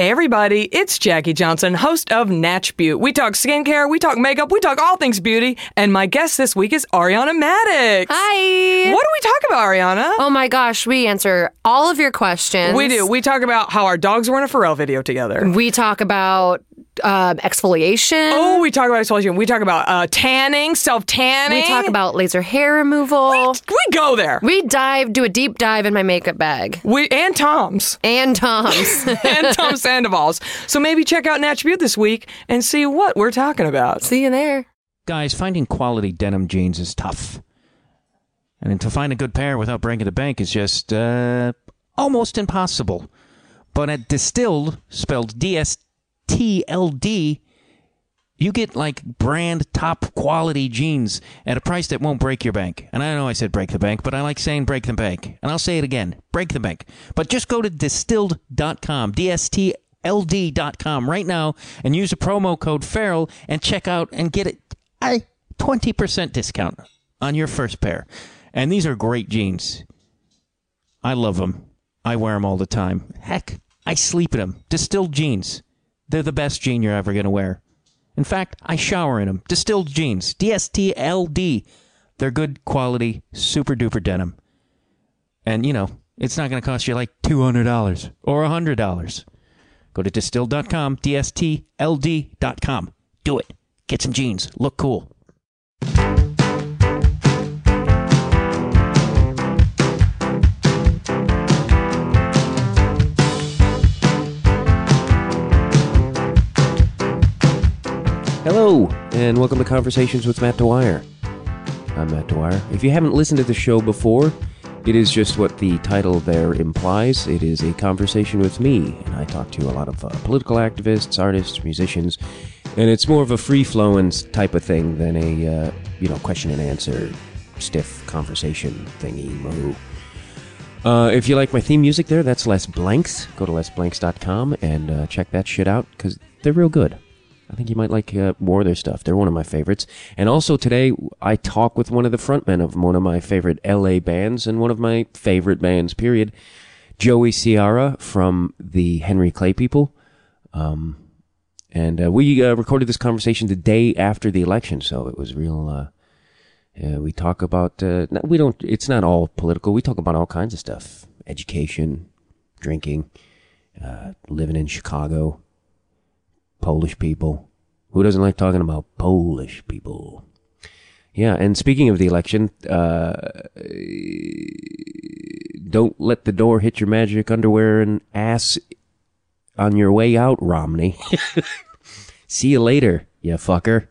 Hey everybody, it's Jackie Johnson, host of Natch Beauty. We talk skincare, we talk makeup, we talk all things beauty, and my guest this week is Ariana Madix. Hi. What do we talk about, Ariana? Oh my gosh, we answer all of your questions. We do. We talk about how our dogs were in a Pharrell video together. We talk about um, exfoliation. Oh, we talk about exfoliation. We talk about uh, tanning, self tanning. we talk about laser hair removal. We go there. We dive, do a deep dive in my makeup bag. We and Tom's And Tom's. and Tom Sandoval's. So maybe check out Natch Beauty this week and see what we're talking about. See you there. Guys, finding quality denim jeans is tough. And to find a good pair without breaking the bank is just uh, almost impossible. But at Distilled, spelled D S T L D, you get like brand top quality jeans at a price that won't break your bank. And I know I said break the bank, but I like saying break the bank. And I'll say it again break the bank. But just go to distilled.com, D S T L D.com right now and use the promo code Feral and check out and get a 20% discount on your first pair. And these are great jeans. I love them. I wear them all the time. Heck, I sleep in them. Distilled jeans. They're the best jean you're ever going to wear. In fact, I shower in them. Distilled jeans. D-S-T-L-D. They're good quality, super duper denim. And, you know, it's not going to cost you like $200 or $100. Go to distilled.com, D-S-T-L-D.com. Do it. Get some jeans. Look cool. Hello, and welcome to Conversations with Matt Dwyer. I'm Matt Dwyer. If you haven't listened to the show before, it is just what the title there implies. It is a conversation with me, and I talk to a lot of uh, political activists, artists, musicians, and it's more of a free-flowing type of thing than a uh, you know question and answer, stiff conversation thingy moo. Uh, if you like my theme music there, that's Les Blanks. Go to lesblanks.com and uh, check that shit out because they're real good. I think you might like uh, more of their stuff. They're one of my favorites. And also today, I talk with one of the frontmen of one of my favorite LA bands and one of my favorite bands, period. Joey Siara from the Henry Clay People. Um, and uh, we uh, recorded this conversation the day after the election, so it was real. Uh, we talk about uh, we don't. It's not all political. We talk about all kinds of stuff: education, drinking, uh, living in Chicago, Polish people. Who doesn't like talking about Polish people? Yeah, and speaking of the election, uh, don't let the door hit your magic underwear and ass on your way out, Romney. See you later, you fucker.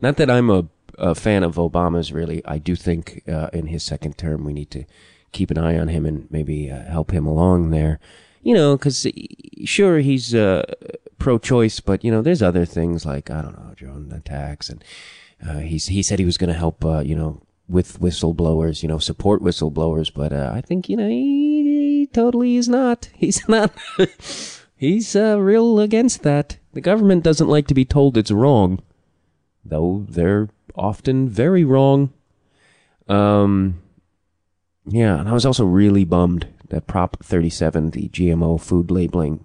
Not that I'm a, a fan of Obama's, really. I do think uh, in his second term we need to keep an eye on him and maybe uh, help him along there. You know, because sure he's uh, pro-choice, but you know there's other things like I don't know drone attacks, and uh, he's he said he was going to help uh, you know with whistleblowers, you know support whistleblowers, but uh, I think you know he, he totally is not. He's not. he's uh, real against that. The government doesn't like to be told it's wrong, though they're often very wrong. Um, yeah, and I was also really bummed that Prop 37, the GMO food labeling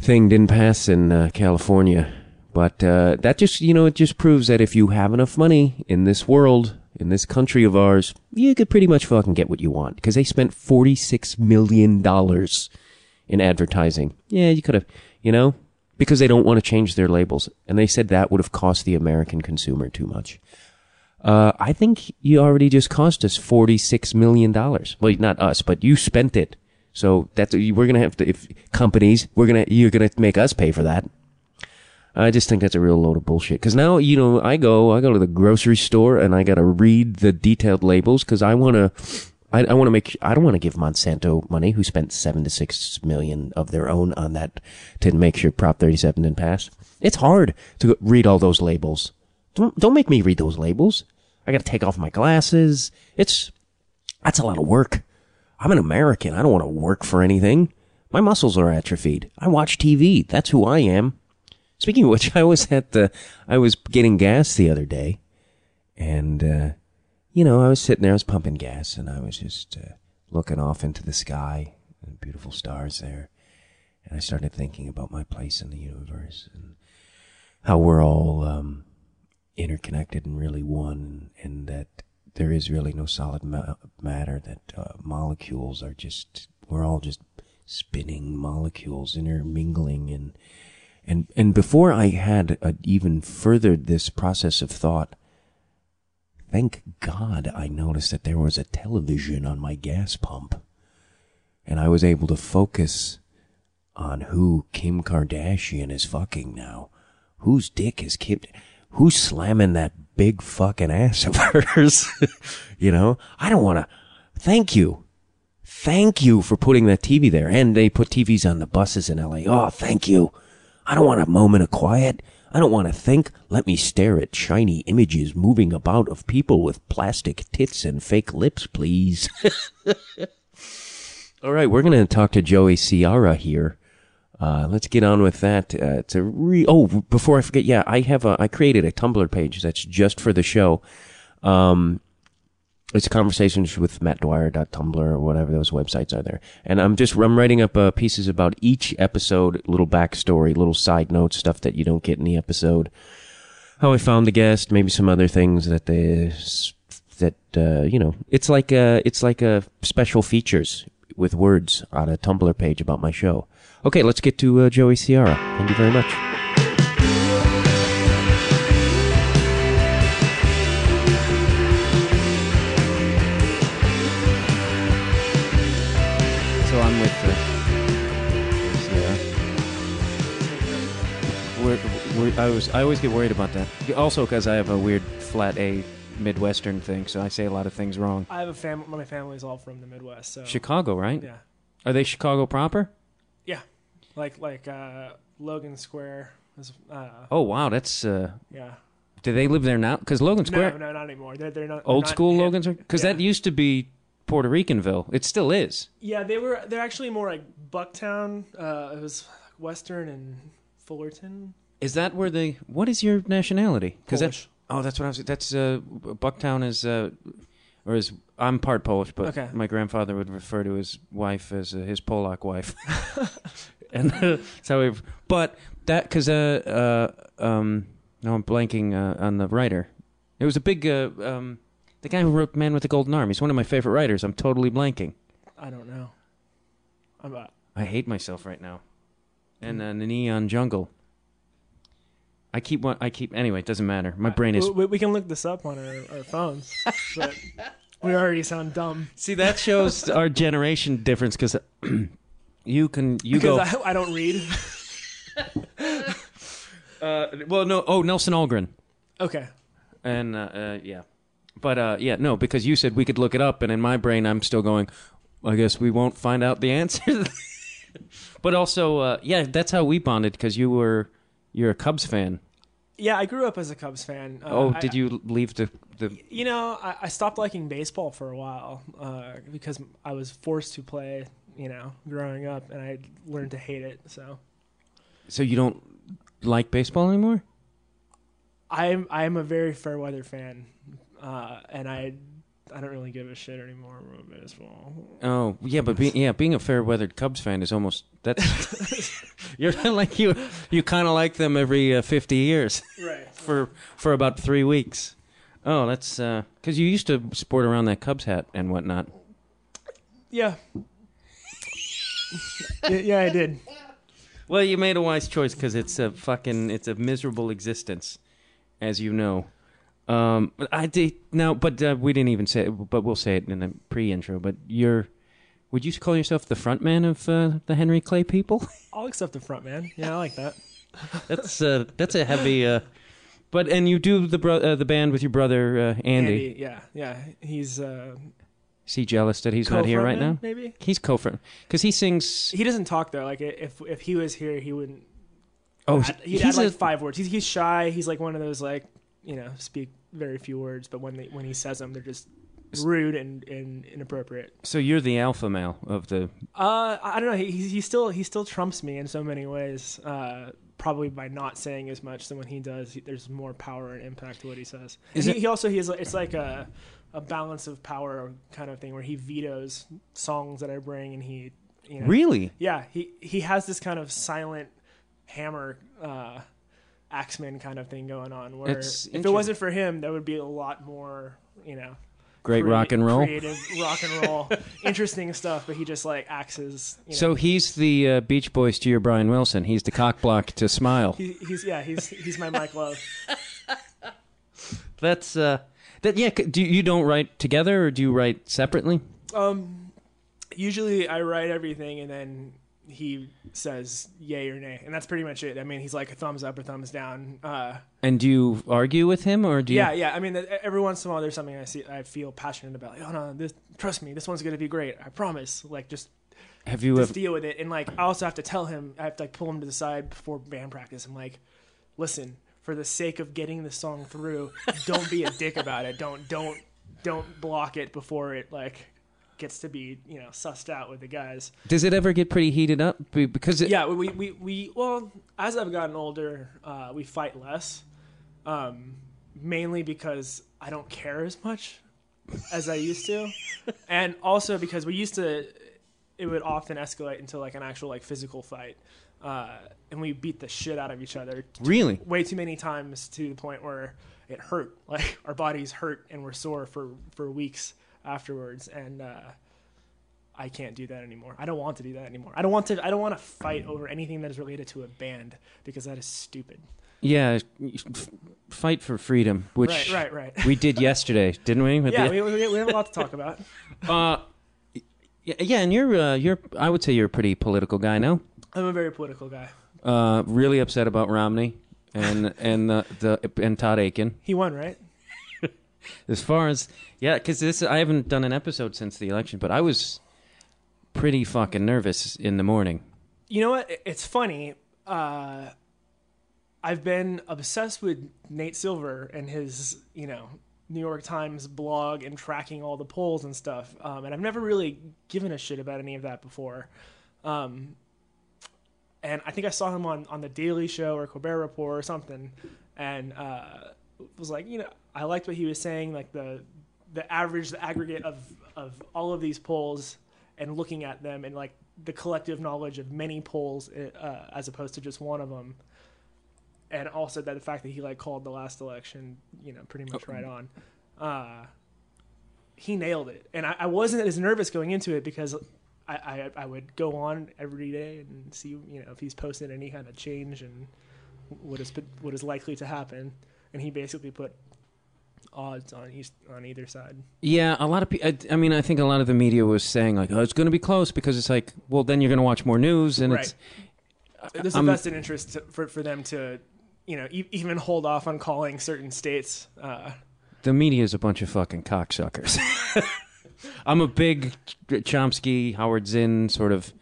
thing, didn't pass in uh, California. But uh, that just, you know, it just proves that if you have enough money in this world, in this country of ours, you could pretty much fucking get what you want. Because they spent $46 million in advertising. Yeah, you could have, you know, because they don't want to change their labels. And they said that would have cost the American consumer too much. Uh, I think you already just cost us $46 million. Well, not us, but you spent it. So that's, we're gonna have to, if companies, we're gonna, you're gonna make us pay for that. I just think that's a real load of bullshit. Cause now, you know, I go, I go to the grocery store and I gotta read the detailed labels cause I wanna, I, I wanna make, I don't wanna give Monsanto money who spent seven to six million of their own on that to make sure Prop 37 didn't pass. It's hard to read all those labels. Don't, don't make me read those labels. I gotta take off my glasses. It's, that's a lot of work. I'm an American. I don't want to work for anything. My muscles are atrophied. I watch TV. That's who I am. Speaking of which, I was at the, I was getting gas the other day and, uh, you know, I was sitting there, I was pumping gas and I was just, uh, looking off into the sky and beautiful stars there. and I started thinking about my place in the universe and how we're all um, interconnected and really one, and that there is really no solid ma- matter. That uh, molecules are just we're all just spinning molecules intermingling and and and before I had even furthered this process of thought, thank God I noticed that there was a television on my gas pump, and I was able to focus on who Kim Kardashian is fucking now, whose dick is Kim, who's slamming that big fucking ass of hers. you know, I don't want to. Thank you. Thank you for putting that TV there. And they put TVs on the buses in LA. Oh, thank you. I don't want a moment of quiet. I don't want to think. Let me stare at shiny images moving about of people with plastic tits and fake lips, please. All right, we're going to talk to Joey Siara here. Uh, let's get on with that. Uh, a re- oh, before I forget, yeah, I have a, I created a Tumblr page that's just for the show. Um, it's conversations with Matt Dwyer.tumblr or whatever those websites are there. And I'm just, I'm writing up uh, pieces about each episode, little backstory, little side notes, stuff that you don't get in the episode. How I found the guest, maybe some other things that they, that, uh, you know, it's like, uh, it's like, uh, special features with words on a Tumblr page about my show. Okay, let's get to uh, Joey Siara. Thank you very much. So I'm with uh, Sierra. We're, we're, I was I always get worried about that. Also, because I have a weird flat A Midwestern thing, so I say a lot of things wrong. I have a family. My family's all from the Midwest, so Chicago, right? yeah, Are they Chicago proper? Yeah, like like uh, Logan Square is. Uh, Oh wow, that's. Uh, yeah. do they live there now? Because Logan Square, No, no, not anymore. They're they're not old they're not school hip. Logan's, because Yeah. that used to be Puerto Ricanville. It still is. Yeah, they were. They're actually more like Bucktown. Uh, it was Western and Fullerton. Is that where they? What is your nationality? Because that. Polish. Oh, that's what I was. That's uh, Bucktown is, uh, or is I'm part Polish, but Okay. my grandfather would refer to his wife as uh, his Polak wife, and that's how we. But that because uh, uh, um, no, I'm blanking uh, on the writer. It was a big uh, um, the guy who wrote Man with the Golden Arm. He's one of my favorite writers. I'm totally blanking. I don't know. I'm uh, I hate myself right now. And uh, the Neon Jungle. I keep one. I keep anyway. It doesn't matter. My brain is We, we can look this up on our, our phones, but we already sound dumb See, that shows our generation difference because you can you because go. I, I don't read. uh, well, no. Oh, Nelson Algren, Okay. and uh, uh, yeah, but uh, yeah, no, because you said we could look it up, and in my brain, I'm still going. I guess we won't find out the answer. but also, uh, yeah, that's how we bonded because you were you're a Cubs fan. Yeah, I grew up as a Cubs fan. Uh, oh, I- did you leave the the? You know, I, I stopped liking baseball for a while uh, because I was forced to play. You know, growing up, and I learned to hate it. So So you don't like baseball anymore? I'm I'm a very fair weather fan, uh, and I I don't really give a shit anymore about baseball. Oh yeah, but be, yeah, being a fair weathered Cubs fan is almost that's you're like you you kind of like them every uh, fifty years Right. for for about three weeks. Oh, that's because you used to sport around that Cubs hat and whatnot. Yeah. yeah, yeah, I did. Well, you made a wise choice because it's a fucking it's a miserable existence, as you know. Um, I did no, but uh, we didn't even say it, but we'll say it in the pre-intro. But you're, would you call yourself the front man of uh, the Henry Clay people? I'll accept the front man. Yeah, I like that. that's uh, that's a heavy. Uh, but and you do the bro- uh, the band with your brother uh, Andy. yeah, yeah. He's uh, Is he jealous that he's not here right co-frontman, now? Maybe He's co-front because he sings. he doesn't talk though. Like if if he was here, he wouldn't. Oh, add, he'd he's add like a- five words. He's he's shy. He's like one of those like you know speak very few words, but when they when he says them, they're just rude and, and inappropriate. so you're the alpha male of the. Uh, I don't know. He he still he still trumps me in so many ways. Uh, probably by not saying as much than when he does. He, there's more power and impact to what he says. Is he, it- he also he has it's like a a balance of power kind of thing where he vetoes songs that I bring and he You know? Really? Yeah, he he has this kind of silent hammer uh, axeman kind of thing going on. Where It's if it wasn't for him, there would be a lot more, you know, Great crea- rock and roll. creative rock and roll, interesting stuff. But he just like axes. You know. So he's the uh, Beach Boys to your Brian Wilson. He's the cock block to Smile. he, he's yeah, he's he's my Mike Love. That's uh, that. Yeah. c- Do you, you don't write together or do you write separately? Um, usually I write everything and then he says yay or nay, and that's pretty much it. I mean, he's like a thumbs up or thumbs down. Uh, And do you argue with him or do you? yeah, yeah. I mean, every once in a while there's something I see I feel passionate about. Like, oh no, this trust me, this one's gonna be great. I promise. Like just Have you just ever? deal with it. And like I also have to tell him, I have to like pull him to the side before band practice. I'm like, listen, for the sake of getting the song through, don't be a dick about it. Don't don't don't block it before it like gets to be you know sussed out with the guys. Does it ever get pretty heated up? Because it, Yeah, we, we, we well, as I've gotten older, uh, we fight less. Um, mainly because I don't care as much as I used to, and also because we used to, it would often escalate into like an actual like physical fight, uh, and we beat the shit out of each other really. way too many times to the point where it hurt. Like our bodies hurt and we're sore for for weeks afterwards, and uh, I can't do that anymore. I don't want to do that anymore. I don't want to. I don't want to fight over anything that is related to a band because that is stupid. Yeah. f- Fight for freedom, which right, right, right. we did yesterday, didn't we? With yeah, the- we, we, have a lot to talk about. uh, yeah, yeah, and you're uh, you're. I would say you're a pretty political guy, now. I'm a very political guy. Uh, really upset about Romney and and the, the and Todd Akin. He won, right? As far as yeah, because this I haven't done an episode since the election, but I was pretty fucking nervous in the morning. You know what? It's funny. Uh, I've been obsessed with Nate Silver and his, you know, New York Times blog and tracking all the polls and stuff. Um, and I've never really given a shit about any of that before. Um, and I think I saw him on, on the Daily Show or Colbert Report or something, and uh, was like, you know, I liked what he was saying, like the the average, the aggregate of of all of these polls, and looking at them and like the collective knowledge of many polls uh, as opposed to just one of them. And also that the fact that he like called the last election, you know, pretty much right on. Uh, he nailed it, and I, I wasn't as nervous going into it because I, I I would go on every day and see you know if he's posted any kind of change and what is what is likely to happen, and he basically put odds on each on either side. Yeah, a lot of people. I, I mean, I think a lot of the media was saying like, "Oh, it's going to be close," because it's like, well, then you're going to watch more news, and it's There's a vested interest to, for for them to, you know, e- even hold off on calling certain states. Uh, the media is a bunch of fucking cocksuckers. I'm a big Chomsky, Howard Zinn sort of,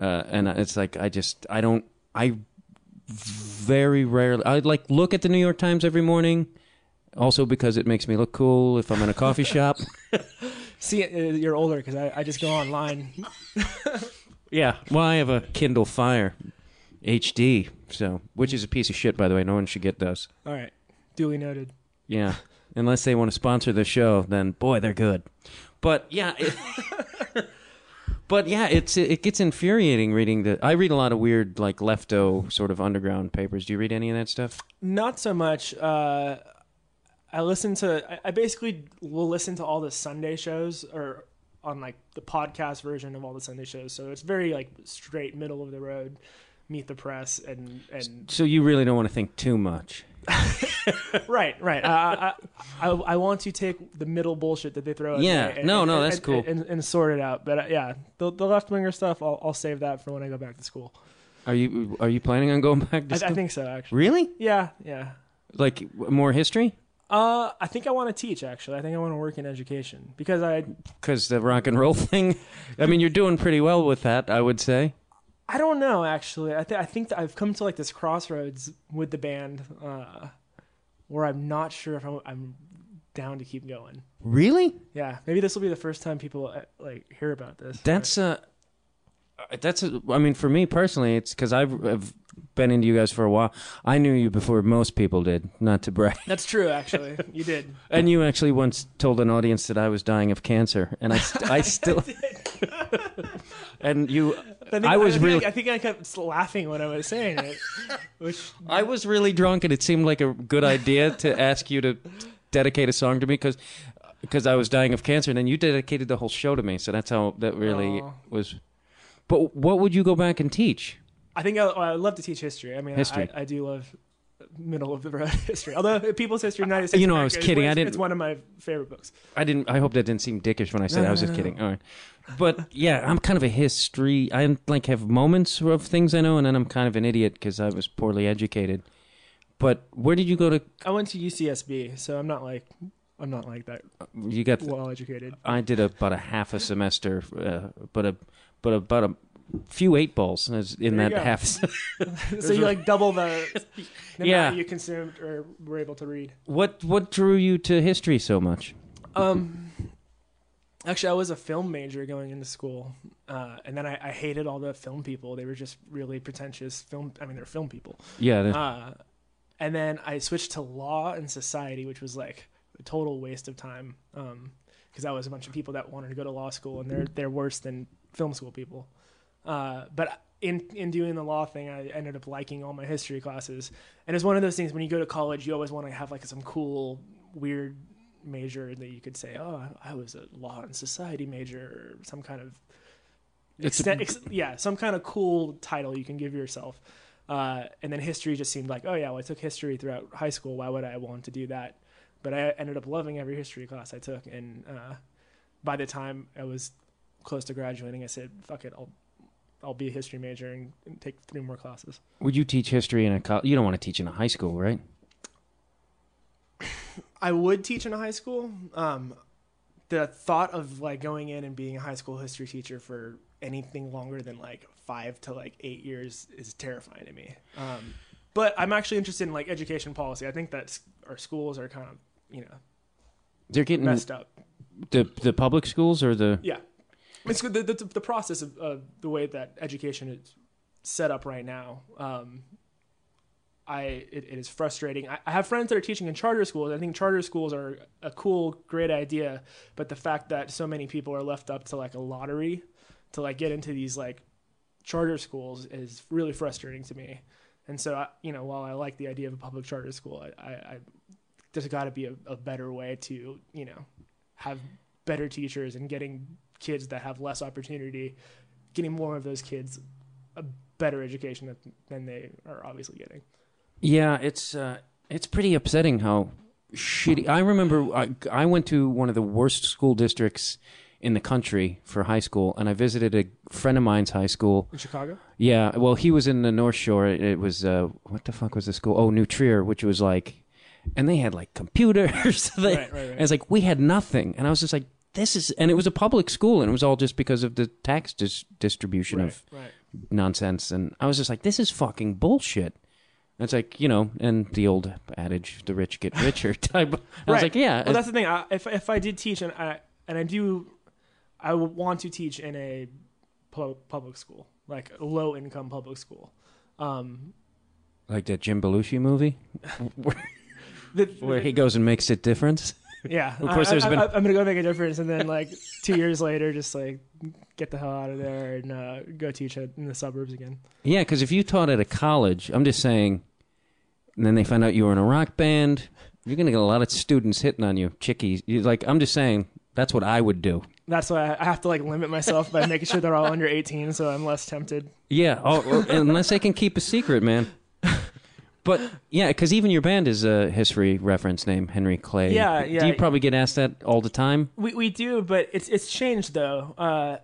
uh, and it's like I just I don't I very rarely I like look at the New York Times every morning, also because it makes me look cool if I'm in a coffee shop. see, uh, you're older because I, I just go online. Yeah, well, I have a Kindle Fire HD, so which is a piece of shit, by the way. No one should get those. All right, duly noted. Yeah, unless they want to sponsor the show, then boy, they're good. But yeah, it, but yeah, it's it gets infuriating reading the. I read a lot of weird like lefto sort of underground papers. Do you read any of that stuff? Not so much. Uh, I listen to. I, I basically will listen to all the Sunday shows or on like the podcast version of all the Sunday shows. So it's very like straight middle of the road. Meet the press and and So you really don't want to think too much. right right. I, I I I want to take the middle bullshit that they throw. At Yeah, me and, no, no, and- that's and- cool. And, and, sort it out. But uh, yeah, the the left winger stuff. I'll I'll save that for when I go back to school. Are you are you planning on going back to I, school? I think so actually. really Yeah yeah. like more history Uh, I think I want to teach. Actually, I think I want to work in education because I because the rock and roll thing. I mean, you're doing pretty well with that, I would say. I don't know actually. I think I think I've come to like this crossroads with the band uh, where I'm not sure if I'm, I'm down to keep going. Really? Yeah, maybe this will be the first time people uh, like hear about this. That's uh Uh, that's a, I mean for me personally it's cuz I've, I've been into you guys for a while. I knew you before most people did, not to brag. That's true. Actually, you did. And you actually once told an audience that I was dying of cancer and I st- I still and you. I, think, I was think really, I think I kept laughing when I was saying it, which I was really drunk, and it seemed like a good idea to ask you to dedicate a song to me because. Because I was dying of cancer, and then you dedicated the whole show to me, so that's how that really Aw. was. But what would you go back and teach? I think I, I love to teach history. I mean, History. I, I do love middle of the road history. Although People's History of the United States, You know, I America was is kidding. one- I didn't- It's one of my favorite books. I didn't. I hope that didn't seem dickish when I said No, I was no, just no, kidding. All right, but yeah, I'm kind of a history. I like have moments of things I know, and then I'm kind of an idiot because I was poorly educated. But where did you go to? I went to UCSB, so I'm not like I'm not like that You got. well educated. I did about a half a semester, uh, but a but about a few eight balls in that go. half. so you like double the, the Yeah. amount you consumed or were able to read. what what drew you to history so much? Um, actually, I was a film major going into school, uh, and then I, I hated all the film people. They were just really pretentious film. I mean, they're film people. Yeah, Uh, and then I switched to law and society, which was like a total waste of time. Um, because that was a bunch of people that wanted to go to law school, and they're they're worse than film school people. Uh, but in in doing the law thing, I ended up liking all my history classes, and it's one of those things when you go to college, you always want to have like some cool, weird major that you could say, oh, I was a law and society major, or some kind of extent, ex, yeah, some kind of cool title you can give yourself. Uh, and then history just seemed like, oh yeah, well I took history throughout high school. Why would I want to do that? But I ended up loving every history class I took, and uh, by the time I was close to graduating, I said, "Fuck it, I'll I'll be a history major and, and take three more classes." would you teach history in a college? You don't want to teach in a high school, right? I would teach in a high school. Um, the thought of like going in and being a high school history teacher for anything longer than like five to like eight years is terrifying to me. Um, but I'm actually interested in like education policy. I think that our schools are kind of you know They're getting messed up. the the public schools or the Yeah, it's. The, the, the process of uh, the way that education is set up right now. Um, I it, it is frustrating. I, I have friends that are teaching in charter schools. I think charter schools are a cool, great idea, but the fact that so many people are left up to like a lottery to like get into these like charter schools is really frustrating to me. And so, I, you know, while I like the idea of a public charter school, I, I, I there's got to be a, a better way to, you know, have better teachers and getting kids that have less opportunity, getting more of those kids a better education than, than they are obviously getting. Yeah, it's uh, it's pretty upsetting how shitty. I remember I, I went to one of the worst school districts in the country for high school, and I visited a friend of mine's high school. In Chicago? Yeah, well, he was in the North Shore. It, it was uh, what the fuck was the school? Oh, New Trier, which was like, and they had like computers. They- Right, right, right. And it's like we had nothing, and I was just like, this is, and it was a public school, and it was all just because of the tax dis- distribution Right, of right. nonsense. And I was just like, this is fucking bullshit. And it's like, you know, and the old adage, the rich get richer type. I was Right. like, yeah. Well, that's the thing. I, if if I did teach and I and I do, I want to teach in a pu- public school, like a low income public school. Um, like that Jim Belushi movie the, where he goes and makes a difference. yeah, Of course I, there's I, been- I, I'm gonna go make a difference, and then like two years later, just like get the hell out of there and uh, go teach in the suburbs again. Yeah, because if you taught at a college, I'm just saying, and then they find out you were in a rock band, you're gonna get a lot of students hitting on you, chickies. You, like, I'm just saying, that's what I would do. That's why I- have to like limit myself by making sure they're all under 18, so I'm less tempted. Yeah, oh, unless they can keep a secret, man. But yeah, because even your band is a history reference name, Henry Clay. Yeah, yeah. Do you probably get asked that all the time? We we do, but it's it's changed though. Uh,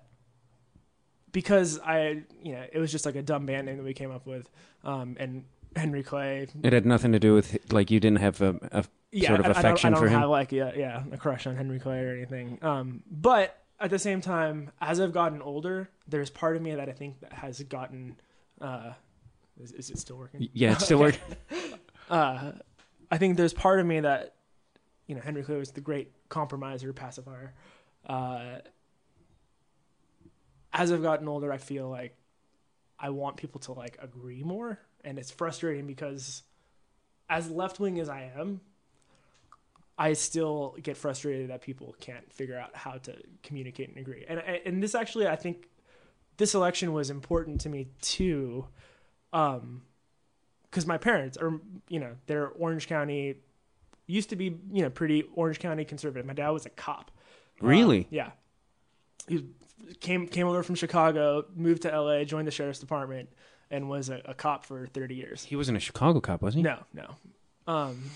because I, you know, it was just like a dumb band name that we came up with, um, and Henry Clay. It had nothing to do with like you didn't have a, a Yeah, sort of I- affection I don't, for I don't him. have like yeah, yeah, a crush on Henry Clay or anything. Um, but at the same time, as I've gotten older, there's part of me that I think that has gotten. Uh, is, is it still working? yeah, it's still working. uh, I think there's part of me that, you know, Henry Clay was the great compromiser, pacifier. Uh, as I've gotten older, I feel like I want people to like agree more, and it's frustrating because, as left wing as I am, I still get frustrated that people can't figure out how to communicate and agree. And and this actually, I think, this election was important to me too, um, because my parents are you know they're Orange County, used to be you know pretty Orange County conservative. My dad was a cop. Really? Yeah. He came came over from Chicago, moved to LA, joined the sheriff's department, and was a, a cop for thirty years. He wasn't a Chicago cop, was he? No, no. Um,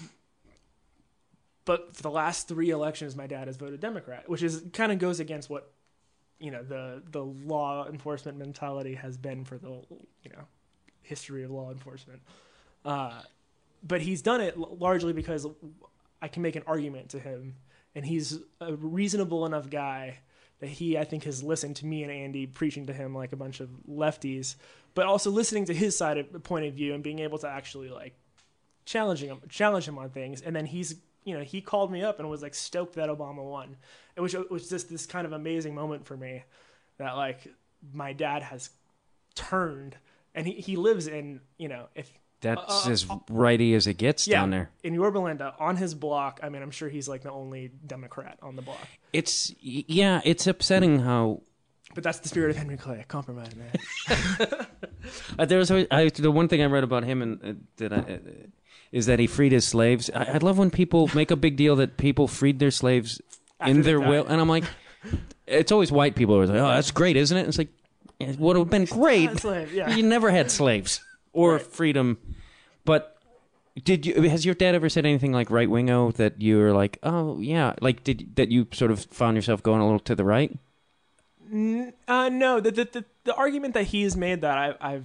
but for the last three elections, my dad has voted Democrat, which is kind of goes against what you know the the law enforcement mentality has been for the you know history of law enforcement. Uh, but he's done it largely because I can make an argument to him, and he's a reasonable enough guy that he I think has listened to me and Andy preaching to him like a bunch of lefties, but also listening to his side of point of view and being able to actually like challenging him challenge him on things and then he's you know he called me up and was like stoked that obama won it was, it was just this kind of amazing moment for me that like my dad has turned and he, he lives in you know if That's Uh, as righty as it gets yeah down there. in Yorba Linda on his block i mean i'm sure he's like the only democrat on the block It's yeah, it's upsetting how but that's the spirit of henry clay compromise man Uh, there was always, I, the one thing I read about him and uh, that I, uh, is that he freed his slaves. I, I love when people make a big deal that people freed their slaves After in their will, and I'm like, it's always white people who are like, oh, that's great, isn't it? It's like it would have been great. Yeah You never had slaves or Right. freedom, but. Did you has your dad ever said anything like right wingo that you were like oh yeah like did that you sort of found yourself going a little to the right Uh, no, the, the the the argument that he's made that I, I've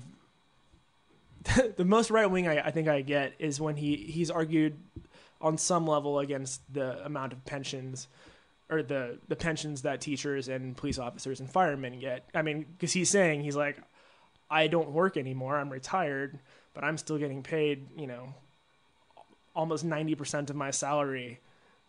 the most right wing I, I think I get is when he he's argued on some level against the amount of pensions or the the pensions that teachers and police officers and firemen get. I mean, because he's saying he's like, I don't work anymore. I'm retired, but I'm still getting paid. You know, almost ninety percent of my salary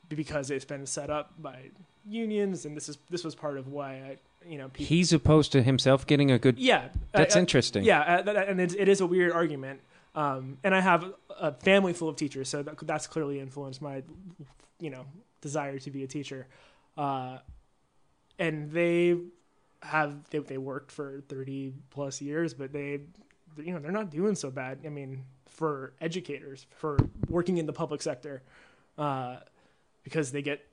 because it's been set up by unions, and this is this was part of why I you know people. he's opposed to himself getting a good Yeah, that's interesting Yeah, uh, and it, it is a weird argument. Um, and I have a family full of teachers, so that, that's clearly influenced my, you know, desire to be a teacher. Uh, and they have they, they worked for thirty plus years, but they, you know, they're not doing so bad. I mean, for educators, for working in the public sector, uh, because they get,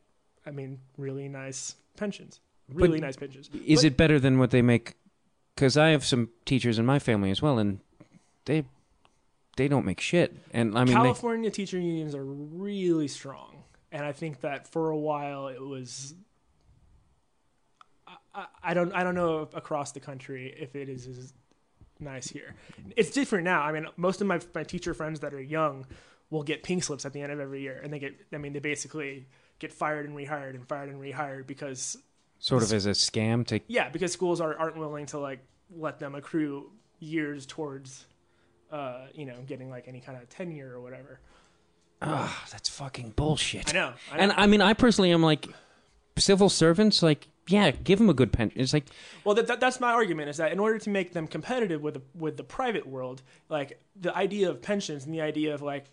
I mean, really nice pensions, really nice pensions. Is But- it better than what they make? Because I have some teachers in my family as well, and they they don't make shit. And I mean, they, California teacher unions are really strong, and I think that for a while it was. I, I, don't I don't know if across the country if it is as nice here. It's different now. I mean, most of my my teacher friends that are young will get pink slips at the end of every year, and they get I mean they basically get fired and rehired and fired and rehired because sort of as a scam to yeah because schools are, aren't willing to like let them accrue years towards uh you know getting like any kind of tenure or whatever. Ah, that's fucking bullshit. I know. I know. And I mean, I personally am like civil servants. Like, yeah, give them a good pension. It's like Well, that, that, that's my argument is that in order to make them competitive with the, with the private world, like the idea of pensions and the idea of like,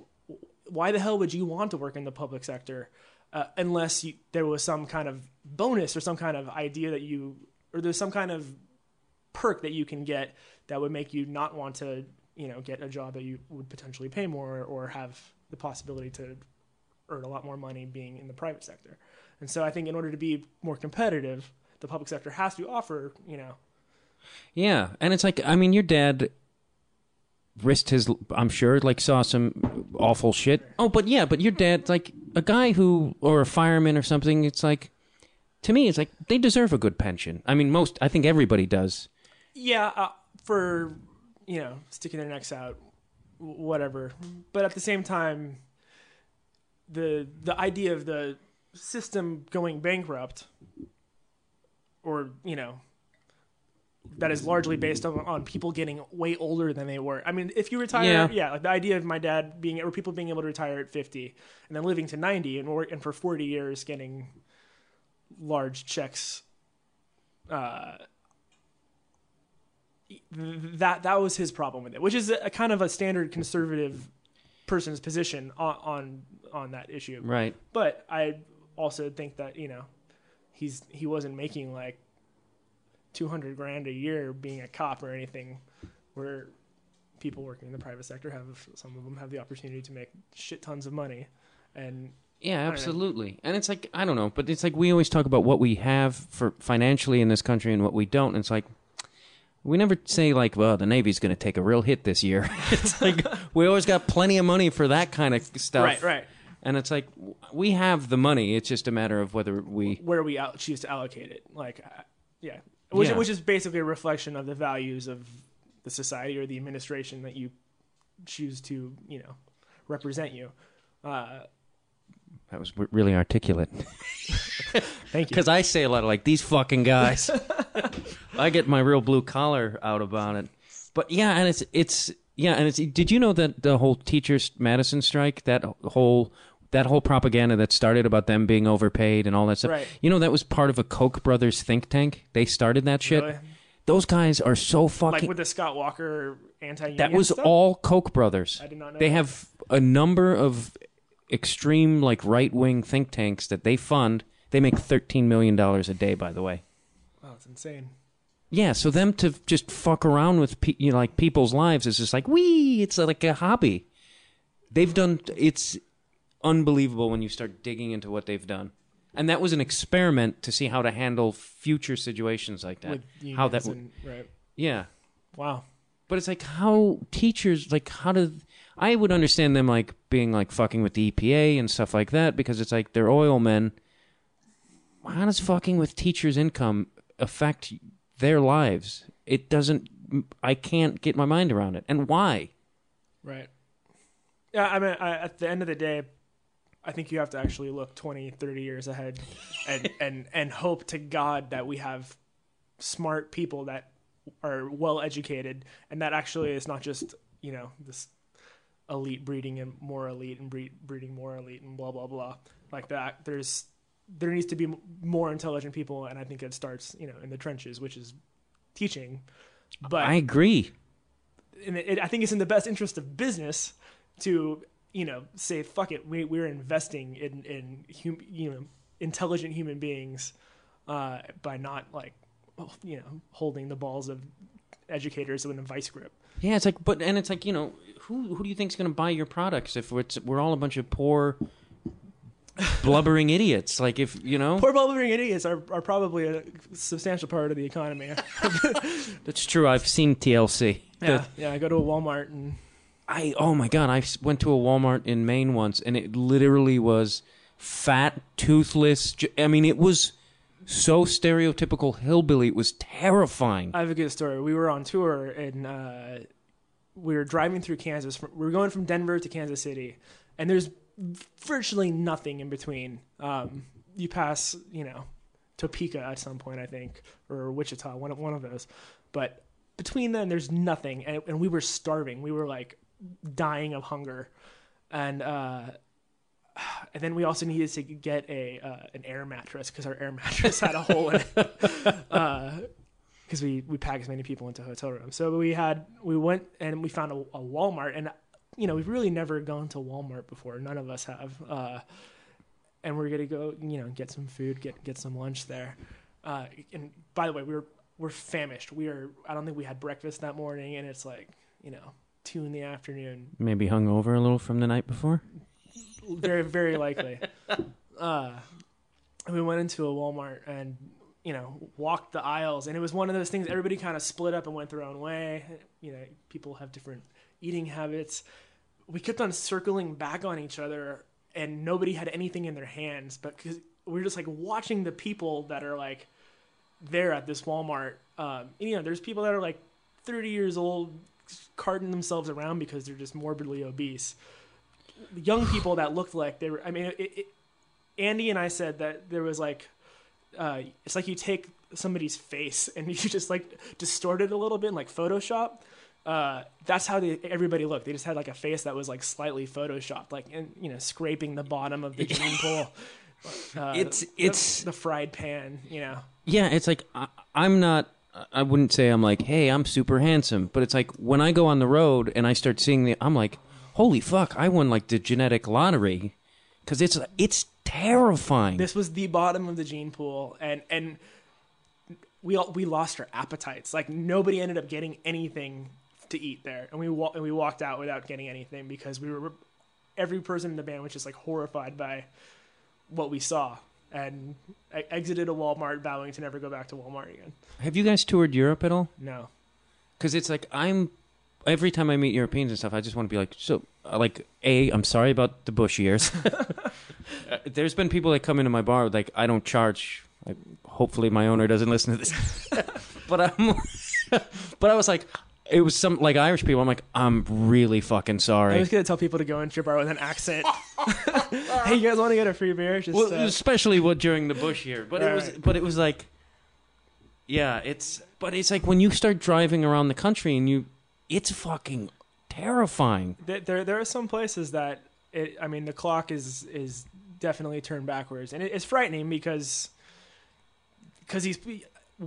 why the hell would you want to work in the public sector uh, unless you, there was some kind of bonus or some kind of idea that you, or there's some kind of perk that you can get that would make you not want to, you know, get a job that you would potentially pay more or have the possibility to earn a lot more money being in the private sector. And so I think in order to be more competitive, the public sector has to offer, you know, Yeah, and it's like I mean, your dad risked his. I'm sure, like, saw some awful shit. Oh, but yeah, but your dad, like, a guy who or a fireman or something. It's like, to me, it's like they deserve a good pension. I mean, most. I think everybody does. yeah, uh, for you know, sticking their necks out, whatever. But at the same time, the the idea of the system going bankrupt, or you know, that is largely based on, on people getting way older than they were. I mean, if you retire, Yeah. yeah, like the idea of my dad being or people being able to retire at fifty and then living to ninety and work and for forty years getting large checks. Uh, that that was his problem with it, which is a, a kind of a standard conservative person's position on on, on that issue. Right. But I also think that you know he's he wasn't making like 200 grand a year being a cop or anything where people working in the private sector have some of them have the opportunity to make shit tons of money and Yeah, absolutely. And it's like I don't know, but it's like we always talk about what we have for financially in this country and what we don't. And it's like we never say like, well, the Navy's going to take a real hit this year. it's like we always got plenty of money for that kind of stuff. right right And it's like we have the money. It's just a matter of whether we. where we out, choose to allocate it like uh, yeah which, Yeah. which is basically a reflection of the values of the society or the administration that you choose to you know represent you uh, That was really articulate. thank you Because I say a lot of like these fucking guys. I get my real blue collar out about it. But yeah, and it's it's yeah, and it's. Did you know that the whole teachers Madison strike that whole that whole propaganda that started about them being overpaid and all that stuff? Right. You know that was part of a Koch brothers think tank. They started that shit. Really? Those guys are so fucking. like with the Scott Walker anti-union that was stuff? all Koch brothers. I did not know They that. have a number of extreme like right wing think tanks that they fund. They make thirteen million dollars a day, by the way. Wow, it's insane Yeah, so them to just fuck around with pe- you know, like people's lives is just like wee. It's like a hobby. They've done. It's unbelievable when you start digging into what they've done, and that was an experiment to see how to handle future situations like that. with how that? would and, right yeah, wow but it's like how teachers like how do I would understand them like being like fucking with the EPA and stuff like that because it's like they're oil men. How does fucking with teachers' income affect their lives? It doesn't. I can't get my mind around it. And why? Right. Yeah, I mean, I, at the end of the day, I think you have to actually look 20, 30 years ahead and, and, and hope to God that we have smart people that are well educated and that actually is not just, you know, this elite breeding and more elite and breed, breeding more elite and blah, blah, blah. Like that. There's, there needs to be more intelligent people. And I think it starts, you know, in the trenches, which is teaching. But I agree. and it, I think it's in the best interest of business to you know say fuck it we we're investing in in hum, you know intelligent human beings uh, by not like you know holding the balls of educators in a vice grip. Yeah, it's like, but and it's like you know, who who do you think's going to buy your products if it's we're all a bunch of poor, blubbering idiots? Like if you know, Poor blubbering idiots are, are probably a substantial part of the economy. that's true. I've seen TLC. yeah, yeah. I go to a Walmart and I oh my god, I went to a Walmart in Maine once, and it literally was fat, toothless. I mean, it was so stereotypical hillbilly. It was terrifying. I have a good story. We were on tour and uh, we were driving through Kansas. We were going from Denver to Kansas City, and there's virtually nothing in between. Um, you pass, you know, Topeka at some point, I think, or Wichita, one of one of those. But between them, there's nothing, and, and we were starving. We were like dying of hunger, and uh, and then we also needed to get a uh, an air mattress because our air mattress had a hole in it. because we we pack as many people into hotel rooms. So we had we went and we found a, a Walmart, and you know we've really never gone to Walmart before. None of us have, uh, and we're gonna go you know get some food, get get some lunch there. Uh, and by the way, we were we're famished. We are I don't think we had breakfast that morning, and it's like you know two in the afternoon. Maybe hung over a little from the night before. Very very likely. Uh, we went into a Walmart and you know walked the aisles, and it was one of those things. Everybody kind of split up and went their own way. You know, people have different eating habits. We kept on circling back on each other, and nobody had anything in their hands. But cause we are just like watching the people that are like there at this Walmart. Um, and, you know, there's people that are like 30 years old, carting themselves around because they're just morbidly obese young people that looked like they were. I mean, it, it, Andy and I said that there was like, uh, it's like you take somebody's face and you just like distort it a little bit, in, like Photoshop. Uh, that's how they, everybody looked. They just had like a face that was like slightly photoshopped, like and you know, scraping the bottom of the gene pool. Uh, It's- the- it's- the fried pan, you know. Yeah, it's like I, I'm not. I wouldn't say I'm like, hey, I'm super handsome, but it's like when I go on the road and I start seeing the, I'm like, holy fuck, I won like the genetic lottery, because it's it's terrifying. This was the bottom of the gene pool, and and we all, we lost our appetites. Like nobody ended up getting anything to eat there, and we wa- and we walked out without getting anything because we were every person in the band was just like horrified by what we saw and e- exited a Walmart vowing to never go back to Walmart again. Have you guys toured Europe at all? No. Because it's like I'm every time I meet Europeans and stuff, I just want to be like, so uh, like a, I'm sorry about the bush years. Uh, There's been people that come into my bar like I don't charge. Like, hopefully my owner doesn't listen to this, but I'm. but I was like, it was some like Irish people. I'm like, I'm really fucking sorry. I sorry. was gonna tell people to go into your bar with an accent. hey, you guys want to get a free beer? Just well, uh, especially what during the bush year. But it was, Right. but it was like, yeah, it's, but it's like when you start driving around the country and you, it's fucking terrifying. there, there there are some places that it, I mean the clock is is definitely turned backwards, and it, it's frightening because because these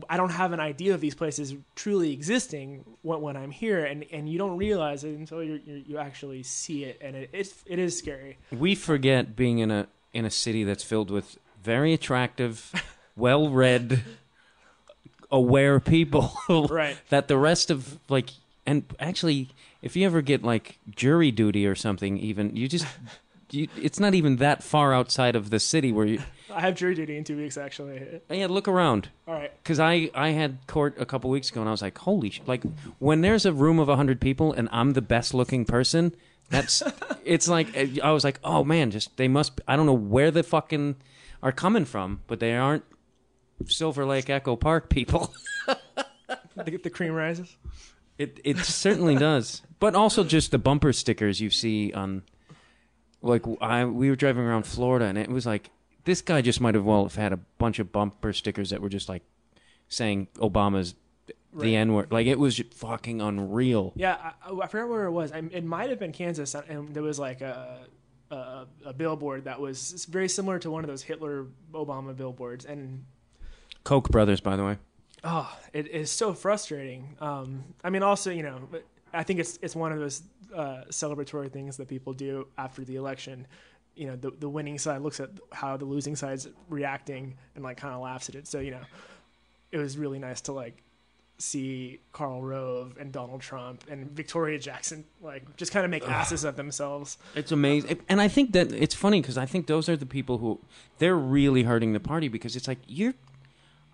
I don't have an idea of these places truly existing when, when I'm here, and, and you don't realize it until you you actually see it, and it it's, it is scary. We forget being in a in a city that's filled with very attractive, well-read, aware people. Right. that the rest of like, and actually, if you ever get like jury duty or something, even you just. You, it's not even that far outside of the city where you. I have jury duty in two weeks actually. Yeah, look around. All right, Because I, I had court a couple weeks ago and I was like, holy sh Like, when there's a room of 100 people and I'm the best looking person, that's, it's like, eh, I was like, oh man, just, they must, I don't know where the fucking are coming from, but they aren't Silver Lake Echo Park people. the, the cream rises. It, it certainly does. But also just the bumper stickers you see on, like, I, we were driving around Florida and it was like, this guy just might have well have had a bunch of bumper stickers that were just like saying Obama's Right. the N word. Like it was fucking unreal. Yeah, I, I forgot where it was. I, it might have been Kansas, uh, and there was like a, a a billboard that was very similar to one of those Hitler Obama billboards, and Koch brothers, by the way. Oh, it is so frustrating. Um, I mean, also you know, I think it's it's one of those uh, celebratory things that people do after the election. You know, the the winning side looks at how the losing side's reacting and like kind of laughs at it. So you know, it was really nice to like see Karl Rove and Donald Trump and Victoria Jackson like just kind of make asses of themselves. It's amazing, and I think that it's funny because I think those are the people who they're really hurting the party because it's like you're.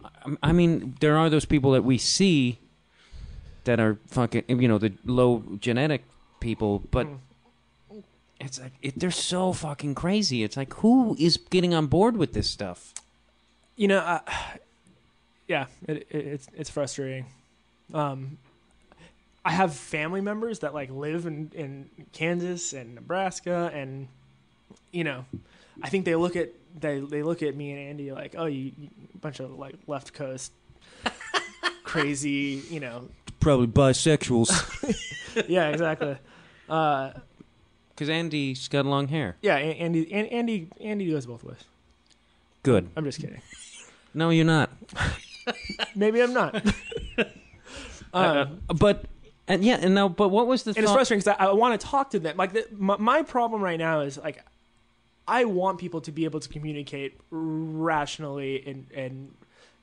I- I mean, there are those people that we see that are fucking, you know, the low genetic people, but it's like it, they're so fucking crazy. It's like who is getting on board with this stuff? You know, uh, yeah, it, it, it's it's frustrating. Um, I have family members that like live in in Kansas and Nebraska, and you know, I think they look at they they look at me and Andy like, oh, you, you a bunch of like left coast crazy, you know, Probably bisexuals yeah, exactly. Uh, because Andy's got long hair. yeah, A- Andy An- Andy Andy goes both ways. Good. I'm just kidding. No, you're not. Maybe I'm not. Uh, but and yeah, and now, but what was the and it's frustrating because I, I want to talk to them. Like the, my, my problem right now is like I want people to be able to communicate rationally and and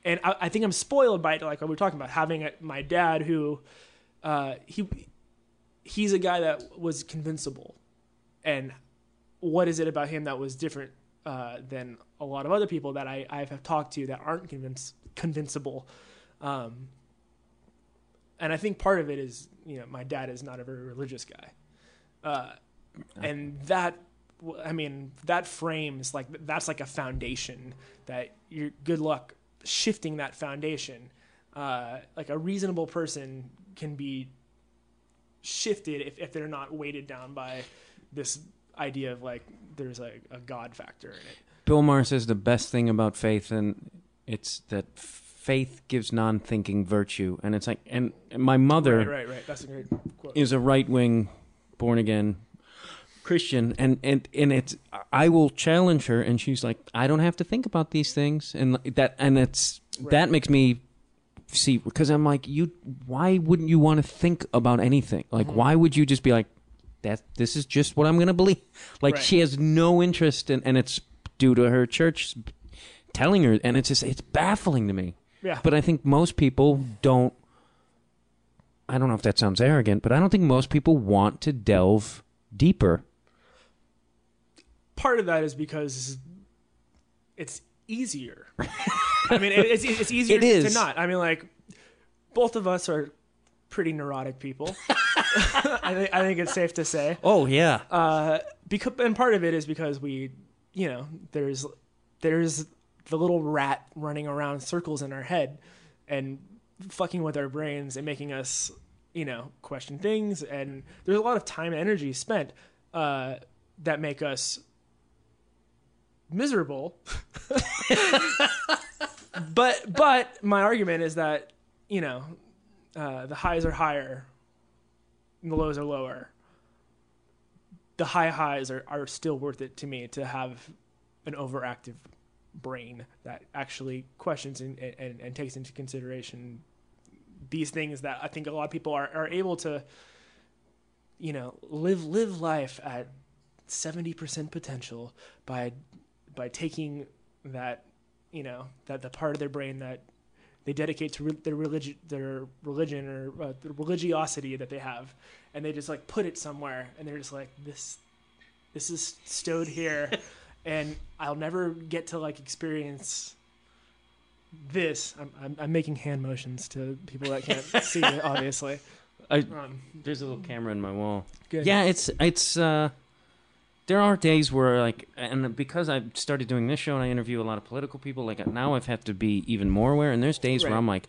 and I, I think I'm spoiled by it. Like we were talking about having a, my dad who uh, he he's a guy that was convincible, and what is it about him that was different uh, than a lot of other people that I I have talked to that aren't convince convincible. Um, and I think part of it is you know my dad is not a very religious guy, uh, and that I mean that frames like that's like a foundation that you're good luck shifting that foundation. Uh, like a reasonable person can be shifted if, if they're not weighted down by this idea of like there's a, a God factor in it. Bill Maher says the best thing about faith, and it's that faith gives non-thinking virtue, and it's like, and my mother Right, right, right. That's a great quote. is a right-wing, born-again Christian, and and and it's I will challenge her, and she's like, I don't have to think about these things, and that and it's that makes me see because I'm like, you, why wouldn't you want to think about anything? Like, Mm-hmm. why would you just be like, that this is just what I'm gonna believe? Like, Right. she has no interest in, and it's due to her church telling her, and it's just it's baffling to me. Yeah. But I think most people don't. I don't know if that sounds arrogant, but I don't think most people want to delve deeper. Part of that is because it's easier. I mean, it's it's easier It is. to not. I mean, like both of us are pretty neurotic people. I think I think it's safe to say. Oh yeah. Uh, because and part of it is because we, you know, there's there's the little rat running around circles in our head and fucking with our brains and making us, you know, question things. And there's a lot of time and energy spent uh, that make us miserable. but but my argument is that you know uh, the highs are higher, and the lows are lower the high highs are, are still worth it to me to have an overactive brain that actually questions and, and, and takes into consideration these things that I think a lot of people are, are able to, you know, live live life at seventy percent potential by by taking that, you know, that the part of their brain that they dedicate to re- their religion, their religion or uh, the religiosity that they have, and they just like put it somewhere, and they're just like this, this is stowed here, and I'll never get to like experience this. I'm I'm, I'm making hand motions to people that can't see it, obviously. I, Um, there's a little camera in my wall. good. Yeah, it's it's. uh There are days where like, and because I started doing this show and I interview a lot of political people, like now I've had to be even more aware. And there's days where I'm like,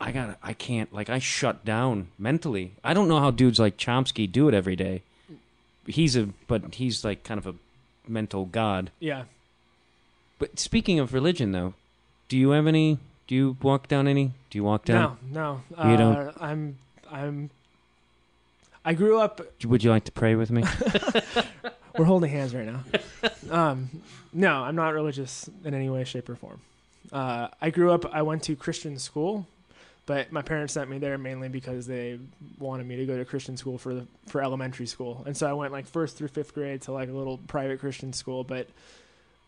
I got, to I can't, like I shut down mentally. I don't know how dudes like Chomsky do it every day. He's a, but he's like kind of a mental god. Yeah. But speaking of religion, though, do you have any? Do you walk down any? Do you walk down? No, no. You uh, don't- I'm I'm. I grew up Would you like to pray with me? We're holding hands right now. Um, no, I'm not religious in any way, shape, or form. Uh, I grew up. I went to Christian school, but my parents sent me there mainly because they wanted me to go to Christian school for the, for elementary school, and so I went like first through fifth grade to like a little private Christian school. But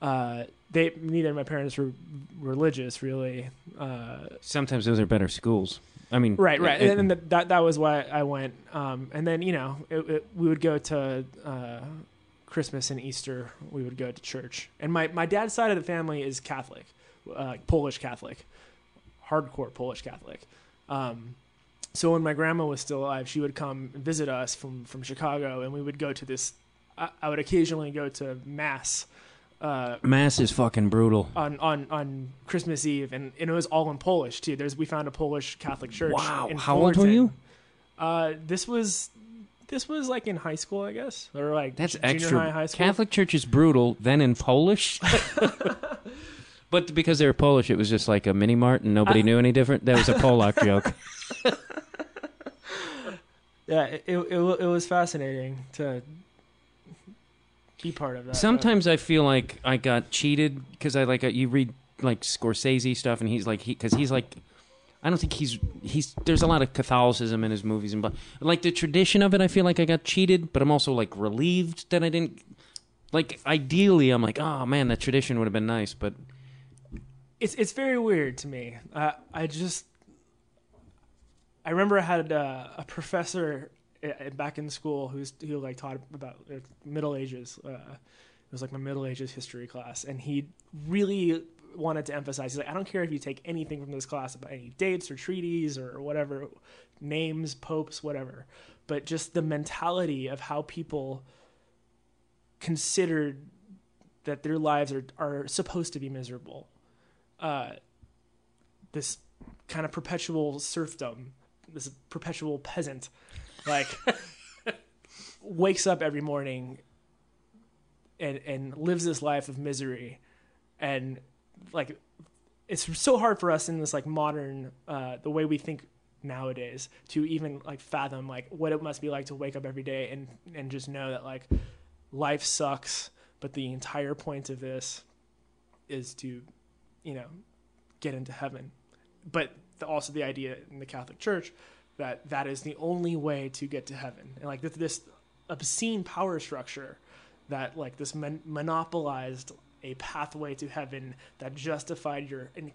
uh, they neither of my parents were religious, really. Uh, Sometimes those are better schools. I mean, Right, right, it- and, and that that was why I went. Um, and then you know, it, it, we would go to uh, Christmas and Easter. We would go to church, and my my dad's side of the family is Catholic, uh, Polish Catholic, hardcore Polish Catholic. Um, so when my grandma was still alive, she would come visit us from from Chicago, and we would go to this. I, I would occasionally go to mass. Uh, Mass is fucking brutal. on, on, on Christmas Eve, and, and it was all in Polish too. There's we found a Polish Catholic church. Wow, in how old were Fullerton. you? Uh, this was this was like in high school, I guess, or like That's junior extra. high, high school. Catholic Church is brutal. Then in Polish, but because they were Polish, it was just like a mini mart, and nobody knew any different. That was a Polak joke. Yeah, it, it it wa- it was fascinating to be part of that. Sometimes I feel like I got cheated because I like uh, you read like Scorsese stuff, and he's like he because he's like. I don't think he's he's. There's a lot of Catholicism in his movies and but like the tradition of it. I feel like I got cheated, but I'm also like relieved that I didn't. Like ideally, I'm like, oh man, that tradition would have been nice, but it's it's very weird to me. Uh, I just I remember I had uh, a professor back in school who's who like taught about Middle Ages. Uh, it was like my Middle Ages history class, and he really wanted to emphasize. He's like, I don't care if you take anything from this class about any dates or treaties or whatever, names, popes, whatever, but just the mentality of how people considered that their lives are are supposed to be miserable uh, this kind of perpetual serfdom, this perpetual peasant, like wakes up every morning and and lives this life of misery, and like it's so hard for us in this like modern uh, the way we think nowadays to even like fathom like what it must be like to wake up every day and and just know that like life sucks but the entire point of this is to you know get into heaven. But the, also the idea in the catholic church that that is the only way to get to heaven and like this, this obscene power structure that like this mon- monopolized a pathway to heaven that justified your in-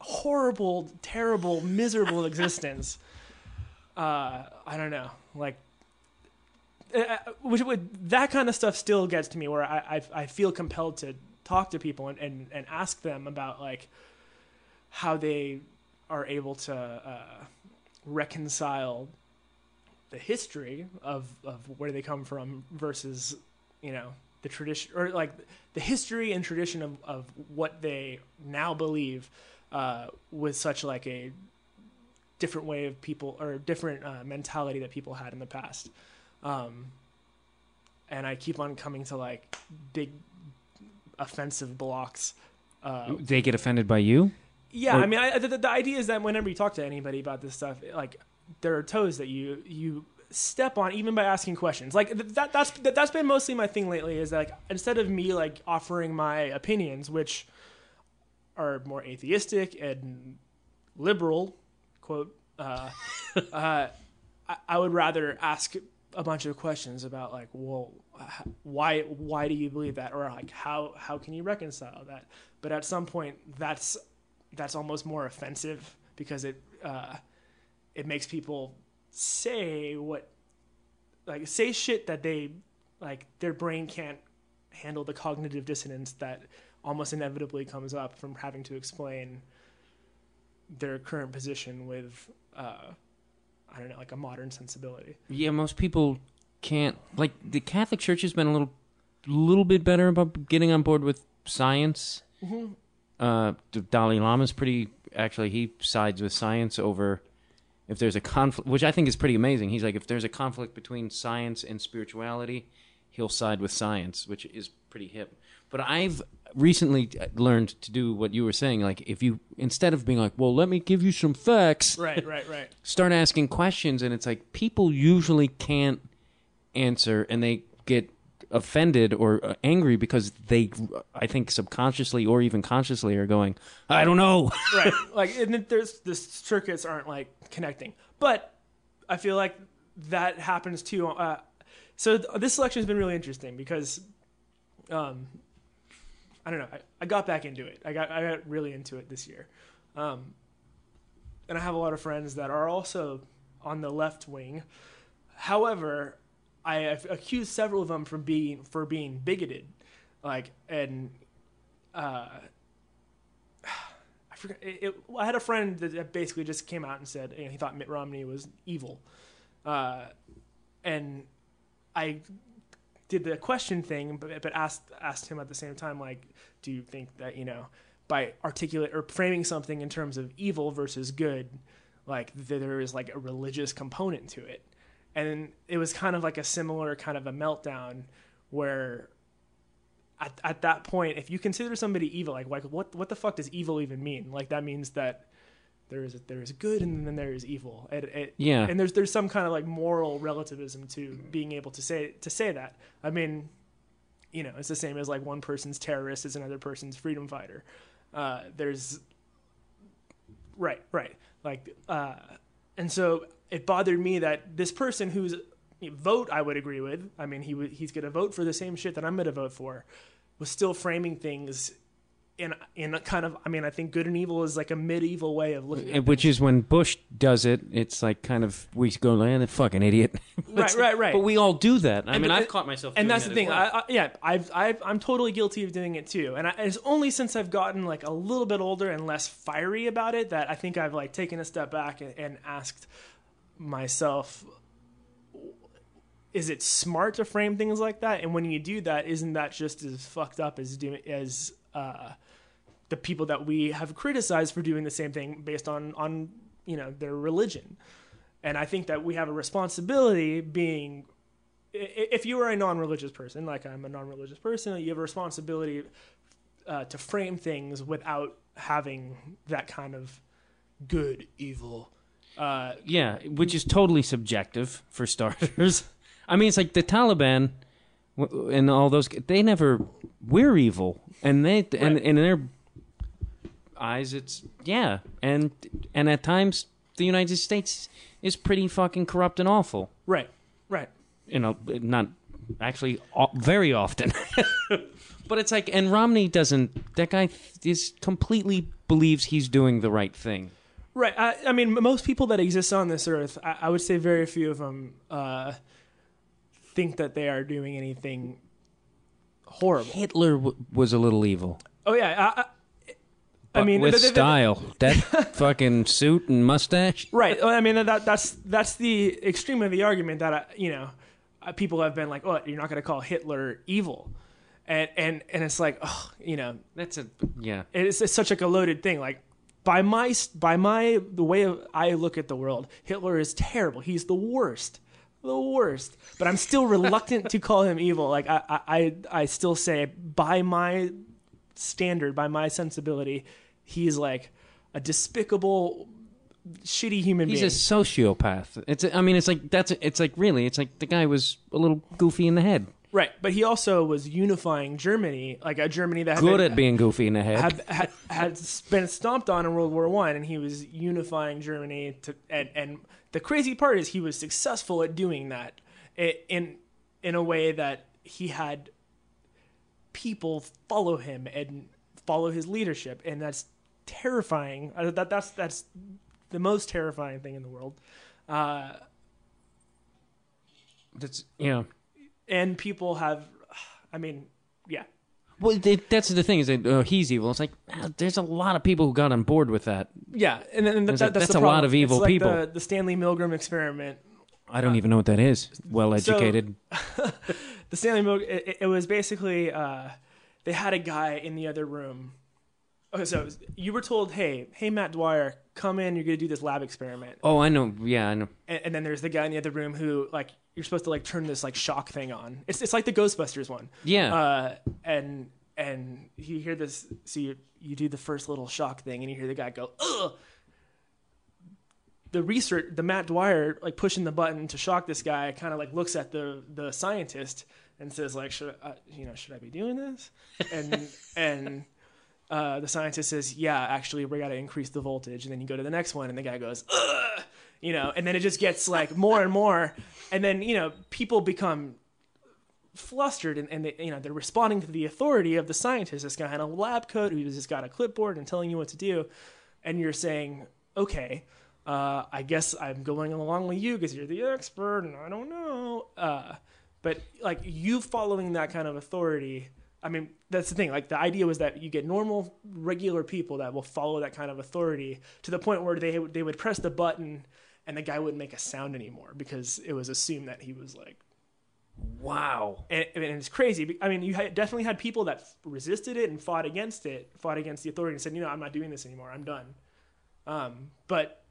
horrible, terrible, miserable existence. Uh, I don't know, like. uh, Which would that kind of stuff still gets to me where I, I I feel compelled to talk to people and, and, and ask them about like how they are able to uh, reconcile the history of, of where they come from versus you know the tradition or like the history and tradition of, of what they now believe uh, with such like a different way of people or different uh, mentality that people had in the past um, and i keep on coming to like big offensive blocks uh, They get offended by you? Yeah, Or- I mean, I, the, the idea is that whenever you talk to anybody about this stuff, like there are toes that you you step on even by asking questions. Like that that's that, that's been mostly my thing lately. Is that like instead of me like offering my opinions, which are more atheistic and liberal, quote, uh, uh, I, I would rather ask a bunch of questions about like, well, why why do you believe that, or like how how can you reconcile that? But at some point, that's that's almost more offensive because it uh, it makes people say what like say shit that they like their brain can't handle the cognitive dissonance that almost inevitably comes up from having to explain their current position with uh, I don't know like a modern sensibility. Yeah, most people can't. Like the Catholic Church has been a little, little bit better about getting on board with science. Uh, the Dalai Lama's pretty. Actually, he sides with science over if there's a conflict, which I think is pretty amazing. He's like, if there's a conflict between science and spirituality, he'll side with science, which is pretty hip. But I've recently learned to do what you were saying. Like, if you instead of being like, well, let me give you some facts, Right, right, right. start asking questions and it's like people usually can't answer and they get offended or uh, angry because they i think subconsciously or even consciously are going i don't know right. Like, and there's the circuits aren't like connecting, but I feel like that happens too. Uh, so th- this selection has been really interesting because, um, I don't know. I, I got back into it. I got I got really into it this year, um, and I have a lot of friends that are also on the left wing. However, I accused several of them from being for being bigoted, like and. Uh, I forgot. It, it, I had a friend that- basically just came out and said you know, he thought Mitt Romney was evil, uh, and I did the question thing, but, but asked asked him at the same time, like, do you think that you know by articulate or framing something in terms of evil versus good, like th- there is like a religious component to it, and it was kind of like a similar kind of a meltdown where at, at that point, if you consider somebody evil, like, like what what the fuck does evil even mean? Like that means that there is there is good and then there is evil. It, it, Yeah. and there's there's some kind of like moral relativism to being able to say to say that. I mean, you know, it's the same as like one person's terrorist is another person's freedom fighter. Uh, there's right, right, like, uh, and so it bothered me that this person whose vote I would agree with. I mean, he would he's going to vote for the same shit that I'm going to vote for. Was still framing things in in a kind of. I mean, I think good and evil is like a medieval way of looking. at which is when bush does it it's like kind of we go man that fucking idiot Right, right, right. but we all do that i And- mean i've caught myself and that's that the thing. well. I, I, yeah, I've, I've, I'm totally guilty of doing it too. And I, it's only since I've gotten like a little bit older and less fiery about it that I think I've like taken a step back and, and asked myself, is it smart to frame things like that? And when you do that, isn't that just as fucked up as doing as uh, the people that we have criticized for doing the same thing based on on you know their religion? And I think that we have a responsibility being if you are a non-religious person, like I'm a non-religious person, you have a responsibility uh, to frame things without having that kind of good evil. Uh, Yeah, which is totally subjective for starters. I mean, it's like the Taliban and all those. They never. We're evil, and they and, and in their eyes, it's yeah, and and at times the United States is pretty fucking corrupt and awful. right, right. You know, not actually very often. but it's like, and Romney doesn't. That guy is completely believes he's doing the right thing. Right. I, I mean, most people that exist on this earth, I, I would say very few of them uh, think that they are doing anything horrible. Hitler w- was a little evil. Oh yeah. I, I, I mean, with th- th- th- style, that fucking suit and mustache. Right. Well, I mean, that that's that's the extreme of the argument that I, you know, uh, people have been like, "Oh, you're not going to call Hitler evil," and and and it's like, oh, you know, That's a yeah. it's, it's such like a loaded thing. Like by my by my the way I look at the world, Hitler is terrible. He's the worst, the worst. But I'm still reluctant to call him evil. Like I I I still say by my standard, by my sensibility, he's like a despicable, shitty human being. He's being. a sociopath. It's I mean it's like that's it's like really it's like the guy was a little goofy in the head. Right, but he also was unifying Germany, like a Germany that had Good been, at being goofy in the head. had, had had been stomped on in World War One, and he was unifying Germany. To and and the crazy part is he was successful at doing that in in a way that he had people follow him and follow his leadership, and that's terrifying. Uh, That that's that's the most terrifying thing in the world. Uh, That's yeah. And people have, I mean, yeah. Well, th- that's the thing is that uh, he's evil. It's like ah, there's a lot of people who got on board with that. Yeah, and, then- and that, that's, that's the a lot of evil like people. The, the Stanley Milgram experiment. I don't even know what that is. Well educated. The Stanley Milgram. It, it was basically uh, they had a guy in the other room. Okay, so you were told, "Hey, hey, Matt Dwyer, come in. You're to do this lab experiment." oh, I know. Yeah, I know. And, and then there's the guy in the other room who, like, you're supposed to like turn this like shock thing on. It's it's like the Ghostbusters one. Yeah. Uh, and and you hear this. So you you do the first little shock thing, and you hear the guy go, "Ugh." The research, the Matt Dwyer, like pushing the button to shock this guy, kind of like looks at the the scientist and says, like, should I, you know, should I be doing this? And and uh, the scientist says, yeah, actually, we got to increase the voltage. And then you go to the next one, and the guy goes, Ugh! you know, and then it just gets like more and more, and then you know, people become flustered and, and they, you know they're responding to the authority of the scientist this guy in a lab coat who's just got a clipboard and telling you what to do and you're saying okay uh, i guess i'm going along with you because you're the expert and i don't know uh, but like you following that kind of authority i mean that's the thing like the idea was that you get normal regular people that will follow that kind of authority to the point where they they would press the button and the guy wouldn't make a sound anymore because it was assumed that he was like wow. and, and it's crazy. I mean, you had, definitely had people that resisted it and fought against it, fought against the authority, and said, you know, I'm not doing this anymore. I'm done. Um, but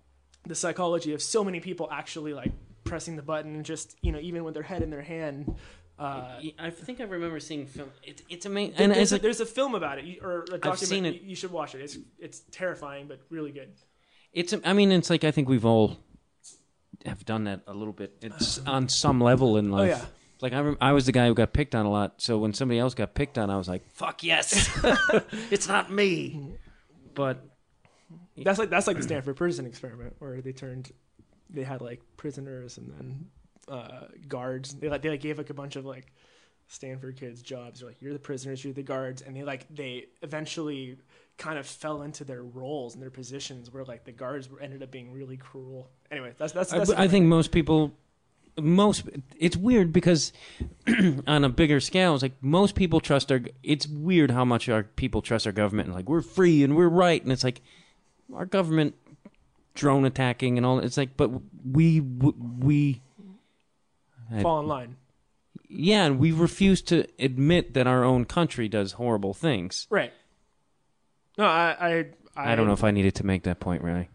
the psychology of so many people actually like pressing the button, and just you know, even with their head in their hand. Uh, I think I remember seeing film. It, it's amazing. And there's, a, like, there's a film about it, or a document. seen it. You, you should watch it. It's it's terrifying, but really good. it's. I mean, it's like I think we've all have done that a little bit. It's on some level in life. Oh, yeah. Like I, rem- I was the guy who got picked on a lot. So when somebody else got picked on, I was like, "Fuck yes, it's not me." But That's like that's like the Stanford prison experiment where they turned, they had like prisoners and then uh, guards. They like they like gave like a bunch of like Stanford kids jobs. They're like you're the prisoners, you're the guards, and they like they eventually kind of fell into their roles and their positions where like the guards were, ended up being really cruel. Anyway, that's that's. that's I, I think most people, most it's weird because on a bigger scale, it's like most people trust our. It's weird how much our people trust our government and like we're free and we're right, and it's like our government drone attacking and all. It's like, but we we. Fall in line. Yeah, and we refuse to admit that our own country does horrible things. Right. No, I I I, I don't know if I needed to make that point, really.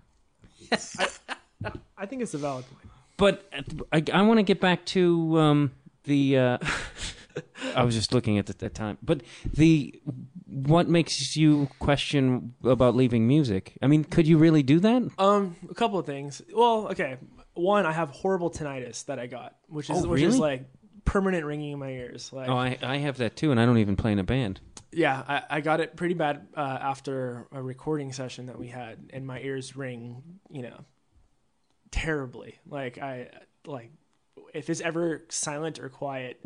I think it's a valid point. But uh, I, I want to get back to um, the. Uh, I was just looking at the, that time, but the what makes you question about leaving music? I mean, could you really do that? Um, a couple of things. Well, okay. One, I have horrible tinnitus that I got, which is Oh, which is like permanent ringing in my ears. Like, Oh, I, I have that too, and I don't even play in a band. yeah, I, I got it pretty bad uh, after a recording session that we had, and my ears ring, you know, terribly. Like I like if it's ever silent or quiet,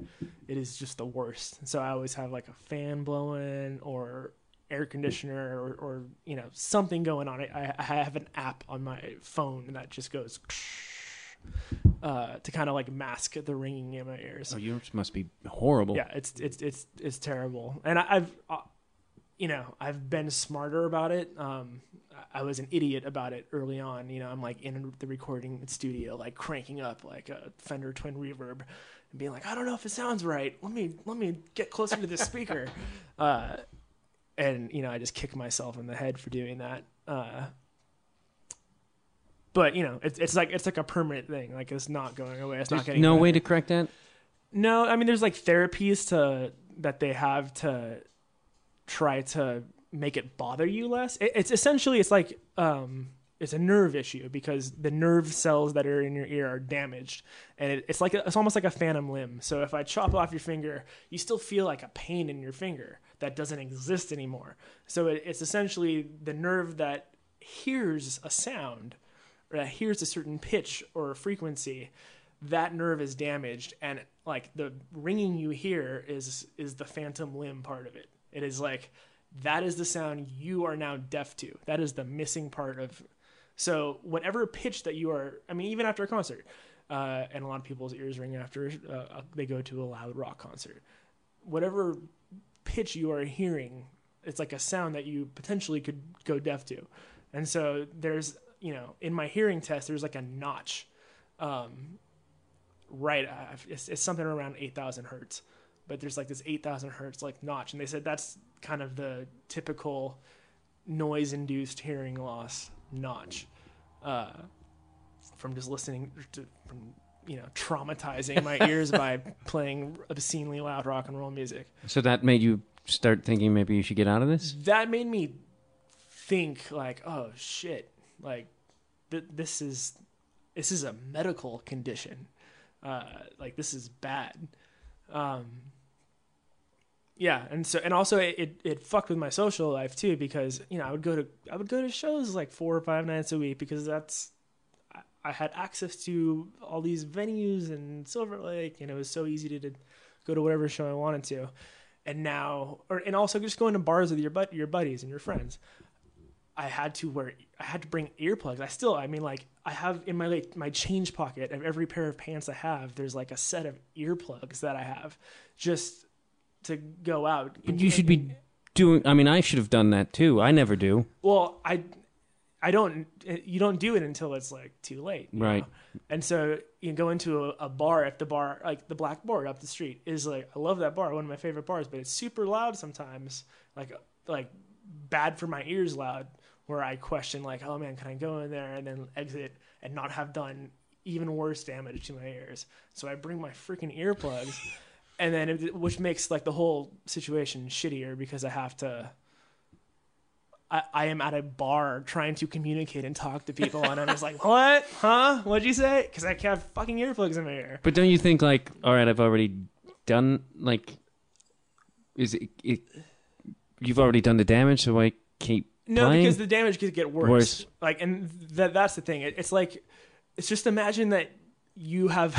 it is just the worst. So I always have like a fan blowing or air conditioner or, or you know something going on. I, I have an app on my phone that just goes uh, to kind of like mask the ringing in my ears. Oh, yours must be horrible. Yeah, it's it's it's it's terrible, and I, I've uh, you know I've been smarter about it. Um, I was an idiot about it early on. You know, I'm like in the recording studio, like cranking up like a Fender Twin Reverb, and being like, I don't know if it sounds right. Let me let me get closer to the speaker, uh, and you know I just kick myself in the head for doing that. Uh, but you know, it's it's like it's like a permanent thing. Like it's not going away. It's not There's getting no better. way to correct that. No, I mean there's like therapies to that they have to try to make it bother you less. It, it's essentially it's like um it's a nerve issue because the nerve cells that are in your ear are damaged, and it, it's like a, it's almost like a phantom limb. So if I chop off your finger, you still feel like a pain in your finger that doesn't exist anymore. So it, it's essentially the nerve that hears a sound or that hears a certain pitch or frequency that nerve is damaged and like the ringing you hear is is the phantom limb part of it. It is like that is the sound you are now deaf to. That is the missing part of so whatever pitch that you are i mean even after a concert uh, and a lot of people's ears ring after uh, they go to a loud rock concert whatever pitch you are hearing it's like a sound that you potentially could go deaf to. And so there's you know in my hearing test there's like a notch um, right uh, it's, it's something around 8000 hertz but there's like this 8000 hertz like notch and they said that's kind of the typical noise induced hearing loss notch uh, from just listening to from you know traumatizing my ears by playing obscenely loud rock and roll music So that made you start thinking maybe you should get out of this. that made me think like oh shit like th- this is this is a medical condition uh like this is bad um yeah and so and also it, it it fucked with my social life too because you know i would go to i would go to shows like four or five nights a week because that's I- I had access to all these venues and Silver Lake, and it was so easy to, to go to whatever show I wanted to. And now, or and also just going to bars with your bud, your buddies and your friends. I had to wear, I had to bring earplugs. I still, I mean, like I have in my like my change pocket of every pair of pants I have. There's like a set of earplugs that I have just to go out. But you should be doing. I mean, I should have done that too. I never do. Well, I, I don't. You don't do it until it's like too late, Right. know? And so you go into a, a bar. If the bar, like the Black Board up the street, is like I love that bar, one of my favorite bars, but it's super loud sometimes, like like bad for my ears loud. Where I question like, oh man, can I go in there and then exit and not have done even worse damage to my ears? So I bring my freaking earplugs, and then it, which makes like the whole situation shittier because I have to. I, I am at a bar trying to communicate and talk to people, and I'm just like, what? Huh? What'd you say? Because I have fucking earplugs in my ear. But don't you think like, all right, I've already done like, is it? it you've already done the damage, so I keep No, because the damage could get worse. Worse. Like, and that that's the thing. It, it's like, it's just imagine that you have,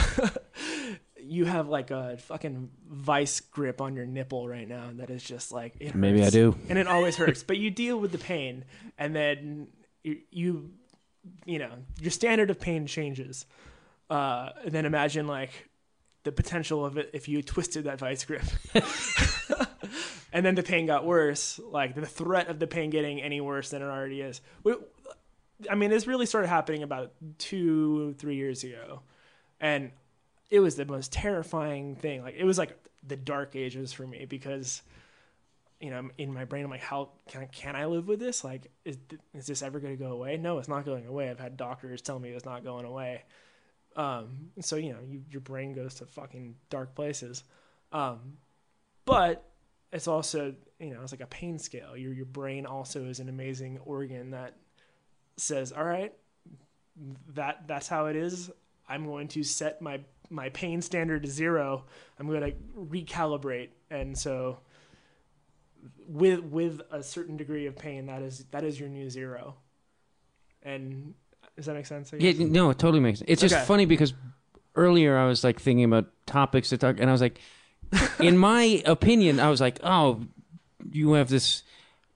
you have like a fucking vice grip on your nipple right now that is just like it Maybe I do. and it always hurts. but you deal with the pain, and then you, you, you know, your standard of pain changes. Uh, and then imagine like the potential of it if you twisted that vice grip. and then the pain got worse, like the threat of the pain getting any worse than it already is. We, I mean, this really started happening about two, three years ago, and it was the most terrifying thing. Like it was like the dark ages for me because, you know, in my brain, I'm like, how can I, can I live with this? Like, is is this ever going to go away? No, it's not going away. I've had doctors tell me it's not going away. Um, so you know, you, your brain goes to fucking dark places. Um, but it's also you know it's like a pain scale. Your your brain also is an amazing organ that says all right that that's how it is. I'm going to set my my pain standard to zero. I'm going to recalibrate. And so with with a certain degree of pain that is that is your new zero. And does that make sense Yeah, no, it totally makes sense. It's just funny because earlier I was like thinking about topics to talk, and I was like, in my opinion, I was like, oh, you have this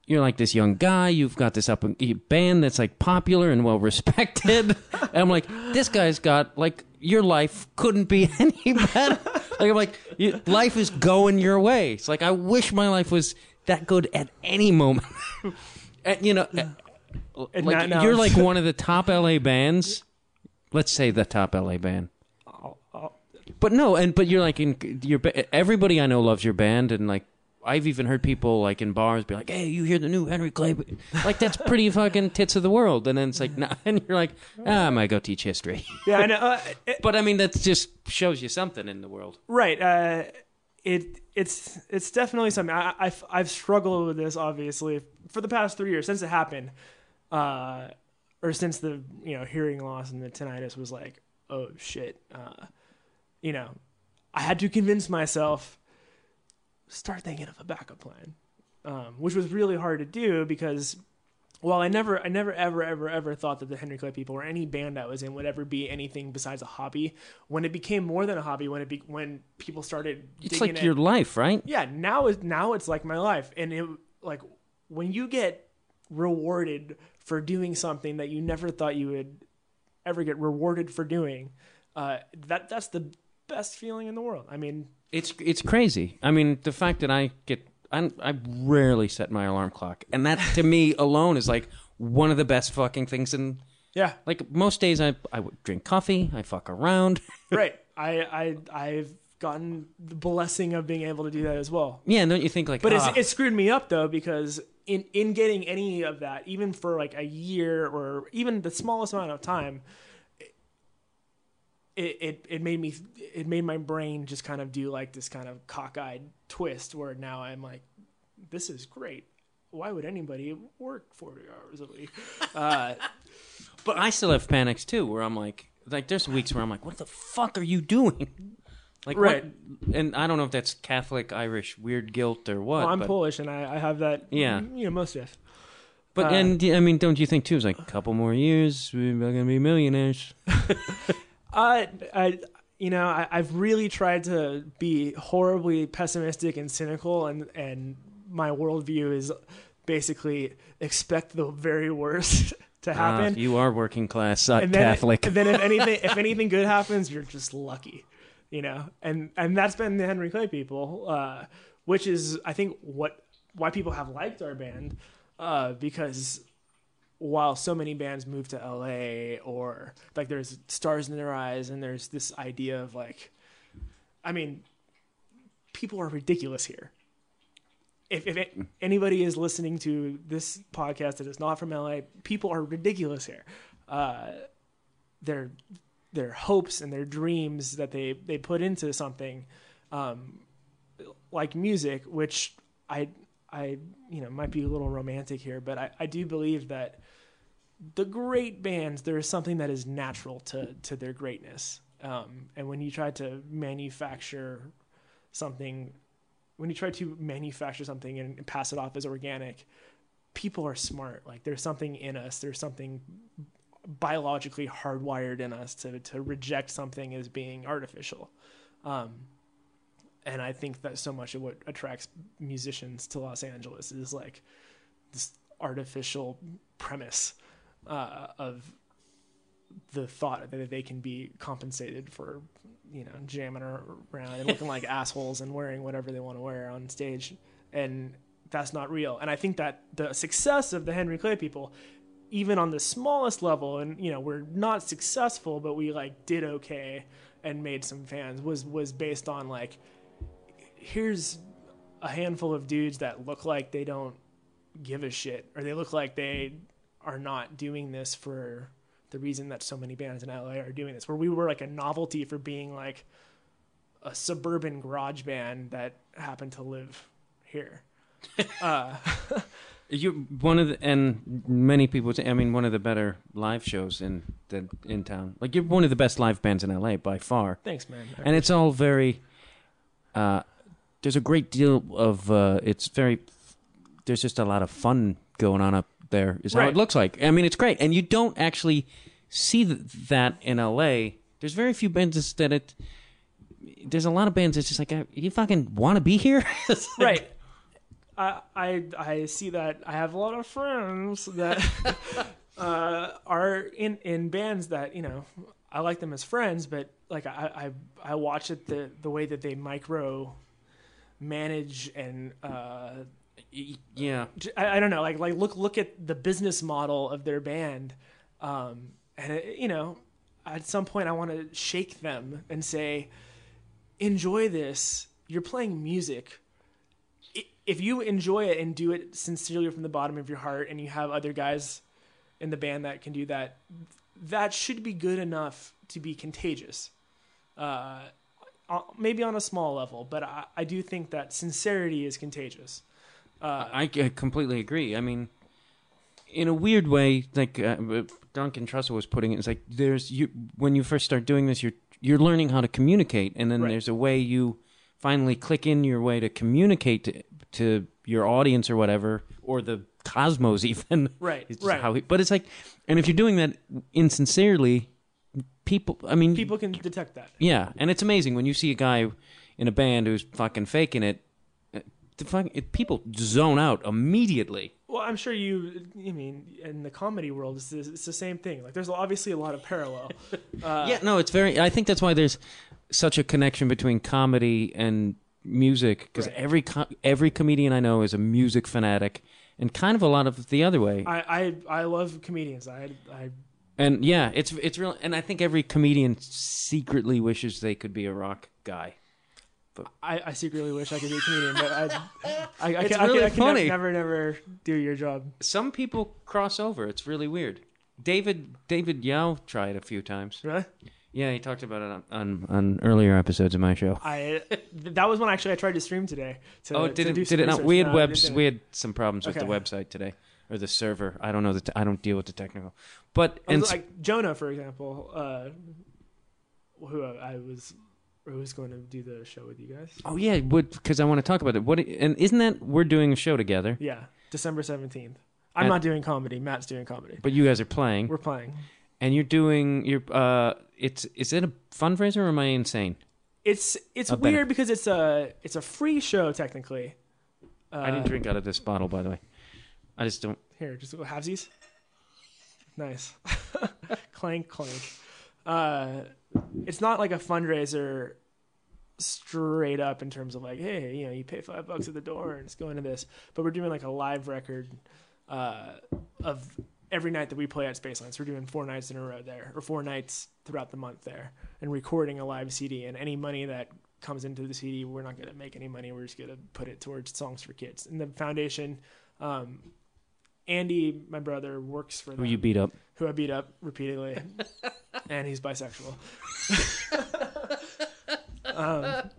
you're like this young guy. You've got this up and band that's like popular and well respected. and I'm like, this guy's got like your life couldn't be any better. like I'm like, you, life is going your way. It's like I wish my life was that good at any moment. and, you know, uh, And like you're like one of the top LA bands. Let's say the top LA band. But no, and but you're like in your ba- everybody I know loves your band, and like I've even heard people like in bars be like, "Hey, you hear the new Henry Clay?" Like that's pretty fucking tits of the world, and then it's like, nah, and you're like, ah, I might go teach history. yeah, I know. Uh, it- but I mean, that just shows you something in the world. right. Uh, it it's it's definitely something. I, I've I've struggled with this obviously for the past three years since it happened, uh, or since the you know hearing loss and the tinnitus was like, oh shit. Uh, you know, I had to convince myself start thinking of a backup plan, um, which was really hard to do because well, I never, I never, ever, ever, ever thought that the Henry Clay People or any band I was in would ever be anything besides a hobby. When it became more than a hobby, when it be, when people started, It's like your life, right? yeah. Now is now it's like my life, and it like when you get rewarded for doing something that you never thought you would ever get rewarded for doing, uh, that that's the best feeling in the world. I mean, It's it's crazy. I mean, the fact that I get I I rarely set my alarm clock, and that to me alone is like one of the best fucking things. In yeah, like most days, I I would drink coffee, I fuck around. right. I I I've gotten the blessing of being able to do that as well. Yeah, and don't you think like, But ah, it's, it screwed me up though because in in getting any of that, even for like a year or even the smallest amount of time, it it, it made me it made my brain just kind of do like this kind of cockeyed twist where now I'm like, this is great. Why would anybody work forty hours a week? Uh, but I still have panics too, where I'm like, like there's weeks where I'm like, what the fuck are you doing? Like what- Right. and I don't know if that's Catholic, Irish, weird guilt or what. well, I'm but, Polish and I, I have that. Yeah. you know most of. But uh, and I mean, don't you think too? It's like a couple more years, we're gonna be millionaires. Uh, I, you know, I, I've really tried to be horribly pessimistic and cynical, and and my worldview is basically expect the very worst to Ah, happen. you are working class uh, and then, Catholic. and then if anything, if anything good happens, you're just lucky, you know. And and that's been the Henry Clay people, uh, which is I think what why people have liked our band, uh, because while so many bands move to LA or like there's stars in their eyes and there's this idea of like, I mean, people are ridiculous here. If, if it, anybody is listening to this podcast that is not from LA, people are ridiculous here. Uh, their their hopes and their dreams that they they put into something, um, like music, which I I you know might be a little romantic here, but I, I do believe that the great bands there is something that is natural to to their greatness, um, and when you try to manufacture something, when you try to manufacture something and pass it off as organic, people are smart. Like there's something in us. There's something biologically hardwired in us to to reject something as being artificial. Um, and I think that so much of what attracts musicians to Los Angeles is like this artificial premise uh, of the thought that they can be compensated for, you know, jamming around and looking like assholes and wearing whatever they want to wear on stage, and that's not real. And I think that the success of the Henry Clay people, even on the smallest level, and you know, we're not successful, but we like did okay and made some fans, was was based on like, here's a handful of dudes that look like they don't give a shit, or they look like they are not doing this for the reason that so many bands in LA are doing this. Where we were like a novelty for being like a suburban garage band that happened to live here. uh, You one of the and many people. Say, I mean, one of the better live shows in the in town. Like you're one of the best live bands in LA by far. thanks, man. and it's all very uh there's a great deal of uh it's very there's just a lot of fun going on up there is how it looks like. I mean it's great. And you don't actually see th- that in la there's very few bands that it there's a lot of bands that's just like uh, you fucking want to be here? Like- right. I, I I see that. I have a lot of friends that uh, are in in bands that you know I like them as friends, but like I I, I watch it the the way that they micro manage and uh, Yeah. I don't know like like look look at the business model of their band, um, and it, you know at some point I want to shake them and say, enjoy this. You're playing music. If you enjoy it and do it sincerely from the bottom of your heart, and you have other guys in the band that can do that, that should be good enough to be contagious. Uh, uh, maybe on a small level, but I, I do think that sincerity is contagious. Uh, I, I completely agree. I mean, in a weird way, like uh, Duncan Trussell was putting it, it's like there's you when you first start doing this, you're you're learning how to communicate, and then Right. there's a way you finally click in your way to communicate to, to your audience or whatever, or the cosmos even. Right, It's right. How he, but it's like, and if you're doing that insincerely, people. I mean, People can detect that. yeah, and it's amazing when you see a guy in a band who's fucking faking it. The fucking it, people zone out immediately. Well, I'm sure you. I mean, in the comedy world, it's, it's the same thing. Like, there's obviously a lot of parallel. Uh, yeah, no, it's very. I think that's why there's such a connection between comedy and music because Right. every co- every comedian I know is a music fanatic, and kind of a lot of the other way. I, I I love comedians. I I and yeah, it's it's real. And I think every comedian secretly wishes they could be a rock guy. I, I secretly wish I could be a comedian, but I I, I, It's can, really I, can, I can funny. never never do your job. Some people cross over. It's really weird. David David Yao tried a few times. Really? Yeah, he talked about it on, on, on earlier episodes of my show. I that was when actually I tried to stream today. To, oh, did it? do Did it not? We had No, webs. We had some problems with the website today, or the server. I don't know. The t- I don't deal with the technical. But and like Jonah, for example, uh, who I was who was going to do the show with you guys. oh yeah, because I want to talk about it. What and isn't that we're doing a show together? Yeah, December seventeenth. I'm not doing comedy. Matt's doing comedy. But you guys are playing, We're playing. and you're doing your. Uh, it's is it a fundraiser or am I insane? It's it's A weird because it's a it's a free show technically. Uh, I didn't drink out of this bottle, by the way. I just don't. Here, just go halvesies. Nice. clank, clank. Uh, it's not like a fundraiser straight up in terms of like, hey, you know, you pay five bucks at the door and it's going to this. But we're doing like a live record uh, of every night that we play at Spacelines. We're doing four nights in a row there, or four nights throughout the month there, and recording a live CD. And any money that comes into the CD, we're not going to make any money. We're just going to put it towards songs for kids. And the foundation. Um, Andy, my brother, works for Who you beat up? who I beat up repeatedly, and he's bisexual. um,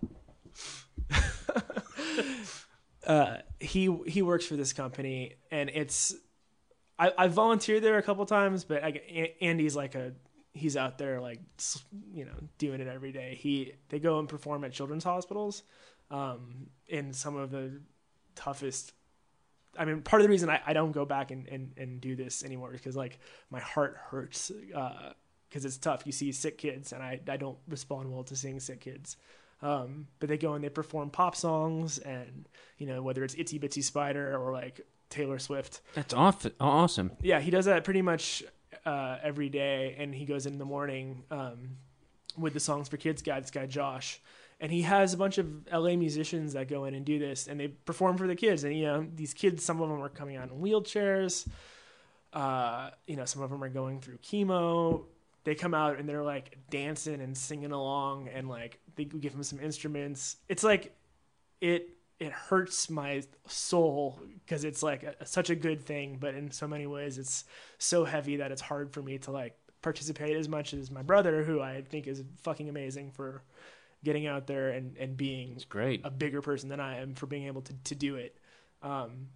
uh, he he works for this company, and it's I, I volunteered there a couple times, but I, A- Andy's like a he's out there like you know doing it every day. He they go and perform at children's hospitals um, in some of the toughest I mean, part of the reason I, I don't go back and, and, and do this anymore is because like my heart hurts because it's tough. You see sick kids, and I, I don't respond well to seeing sick kids. Um, but they go and they perform pop songs, and you know whether it's Itsy Bitsy Spider or like Taylor Swift. That's off- awesome. Yeah, he does that pretty much uh, every day, and he goes in the morning um, with the songs for kids guy. This guy Josh, and he has a bunch of LA musicians that go in and do this, and they perform for the kids. And you know, these kids, some of them are coming out in wheelchairs. Uh, you know, some of them are going through chemo. They come out and they're like dancing and singing along, and like they give them some instruments. It's like it it hurts my soul because it's like a, such a good thing, but in so many ways it's so heavy that it's hard for me to like participate as much as my brother, who I think is fucking amazing for getting out there and, and being It's great. a bigger person than I am for being able to, to do it. Um,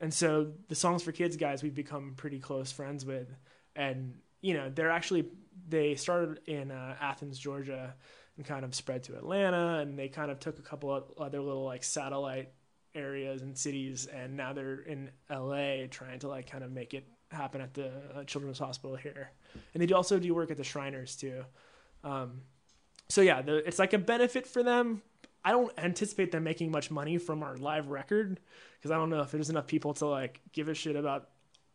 and so the songs for kids guys we've become pretty close friends with, and you know they're actually they started in uh, Athens, Georgia, and kind of spread to Atlanta, and they kind of took a couple of other little like satellite areas and cities, and now they're in LA trying to like kind of make it happen at the uh, Children's Hospital here, and they do also do work at the Shriners too. Um, so yeah, the, it's like a benefit for them. I don't anticipate them making much money from our live record because I don't know if there's enough people to like give a shit about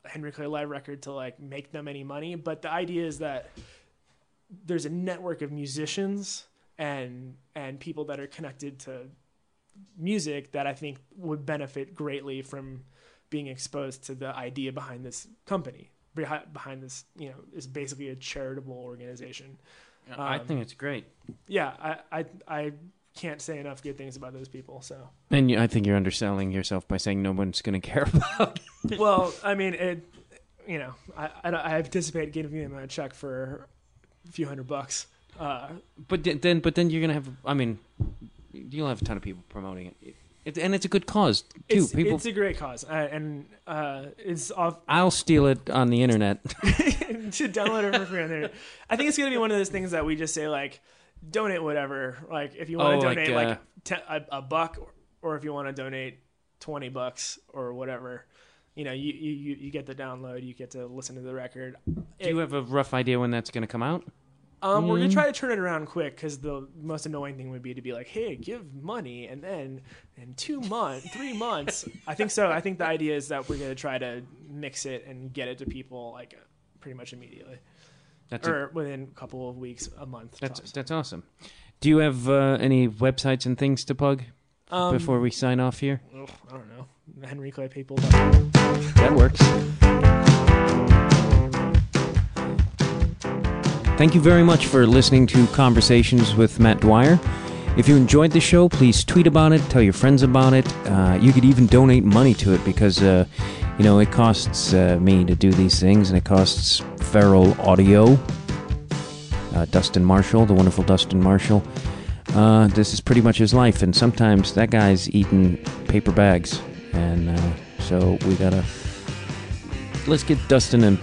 Henry Clay live record to like make them any money. But the idea is that there's a network of musicians and and people that are connected to music that I think would benefit greatly from being exposed to the idea behind this company. Behind, behind this, you know, is basically a charitable organization. I think it's great. Yeah, I, I I can't say enough good things about those people. So, And you, I think you're underselling yourself by saying no one's going to care about. well, I mean, it, you know, I, I, I anticipate giving them a check for a few hundred bucks. Uh, But then, but then you're going to have. I mean, you'll have a ton of people promoting it. It and it's a good cause too. it's, people, it's a great cause, uh, and uh, it's off I'll steal it on the internet. to download it for free on there. I think it's gonna be one of those things that we just say like, donate whatever. Like if you want Oh, to like, donate uh, like, te- a, a buck, or if you want to donate twenty bucks or whatever, you know, you, you you- you get the download, you get to listen to the record. Do you have a rough idea when that's going to come out? Um, we're Mm. gonna try to turn it around quick because the most annoying thing would be to be like, "Hey, give money," and then in two months, three months. I think so. I think the idea is that we're gonna try to mix it and get it to people like pretty much immediately, That's a, or within a couple of weeks, a month. that's tops. that's awesome. Do you have uh, any websites and things to plug Um, before we sign off here? I don't know. Henry Clay people. That works. Thank you very much for listening to Conversations with Matt Dwyer. If you enjoyed the show, please tweet about it, tell your friends about it. Uh, you could even donate money to it because, uh, you know, it costs uh, me to do these things and it costs Feral Audio, uh, Dustin Marshall, the wonderful Dustin Marshall. Uh, this is pretty much his life, and sometimes that guy's eating paper bags, and uh, so we gotta let's get Dustin a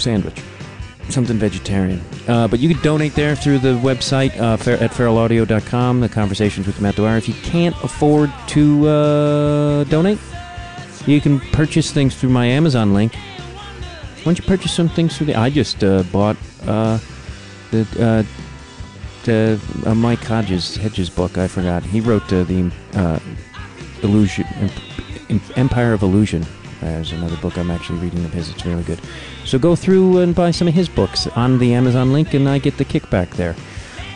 sandwich, something vegetarian. Uh, but you can donate there through the website uh, at feralaudio.com. The conversations with Matt Dwyer. If you can't afford to uh, donate, you can purchase things through my Amazon link. Why don't you purchase some things through the? I just uh, bought uh, the. Uh, Mike Hodges Hedges book. I forgot. He wrote the Illusion, Em- Empire of Illusion. There's another book I'm actually reading of his. It's really good. So go through and buy some of his books on the Amazon link, and I get the kickback there.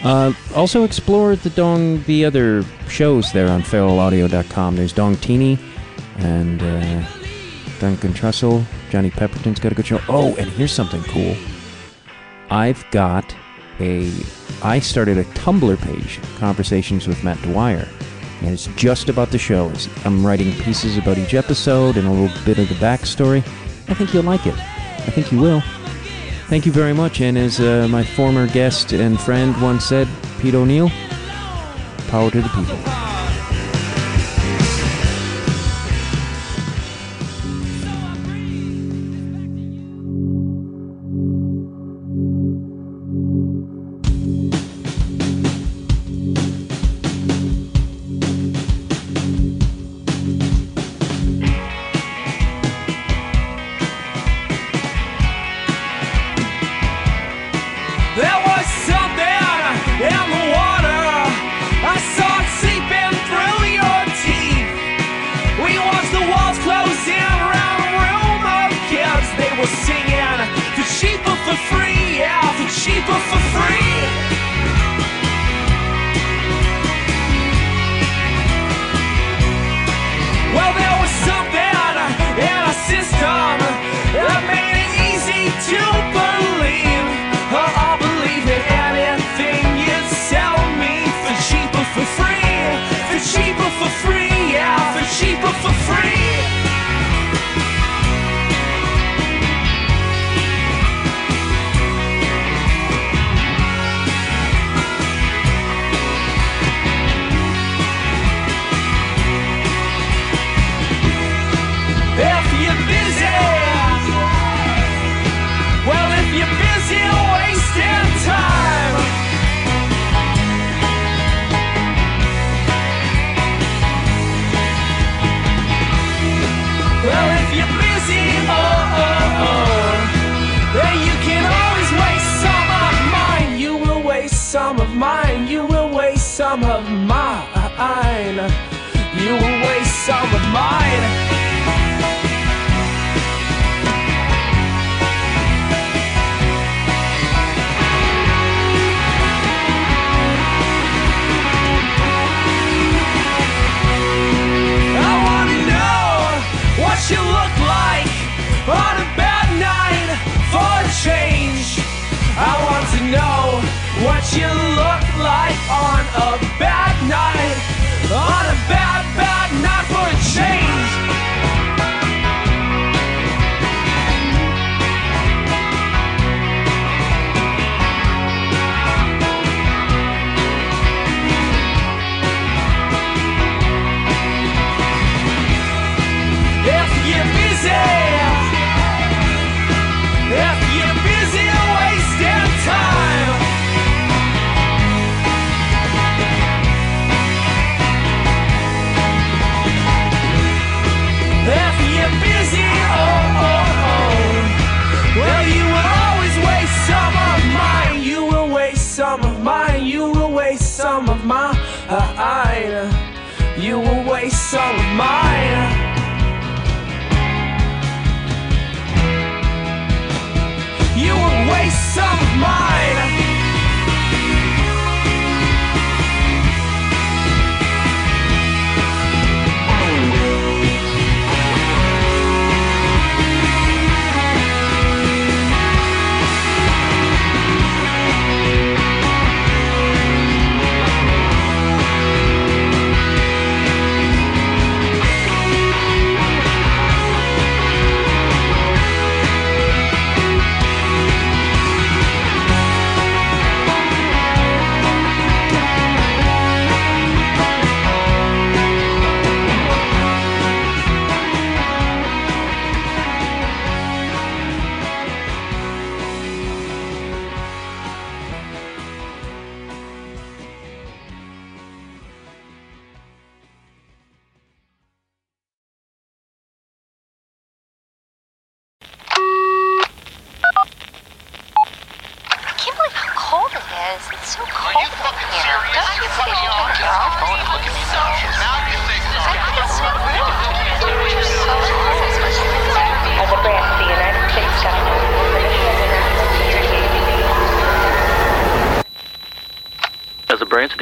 Uh, also explore the Dong, the other shows there on feralaudio.com. There's Dong Teeny and uh, Duncan Trussell. Johnny Pemberton's got a good show. Oh, and here's something cool. I've got a. I started a Tumblr page, Conversations with Matt Dwyer, and it's just about the show. I'm writing pieces about each episode and a little bit of the backstory. I think you'll like it. I think you will. Thank you very much. And as uh, my former guest and friend once said, Pete O'Neill, power to the people. Some of mine. You will waste some of mine.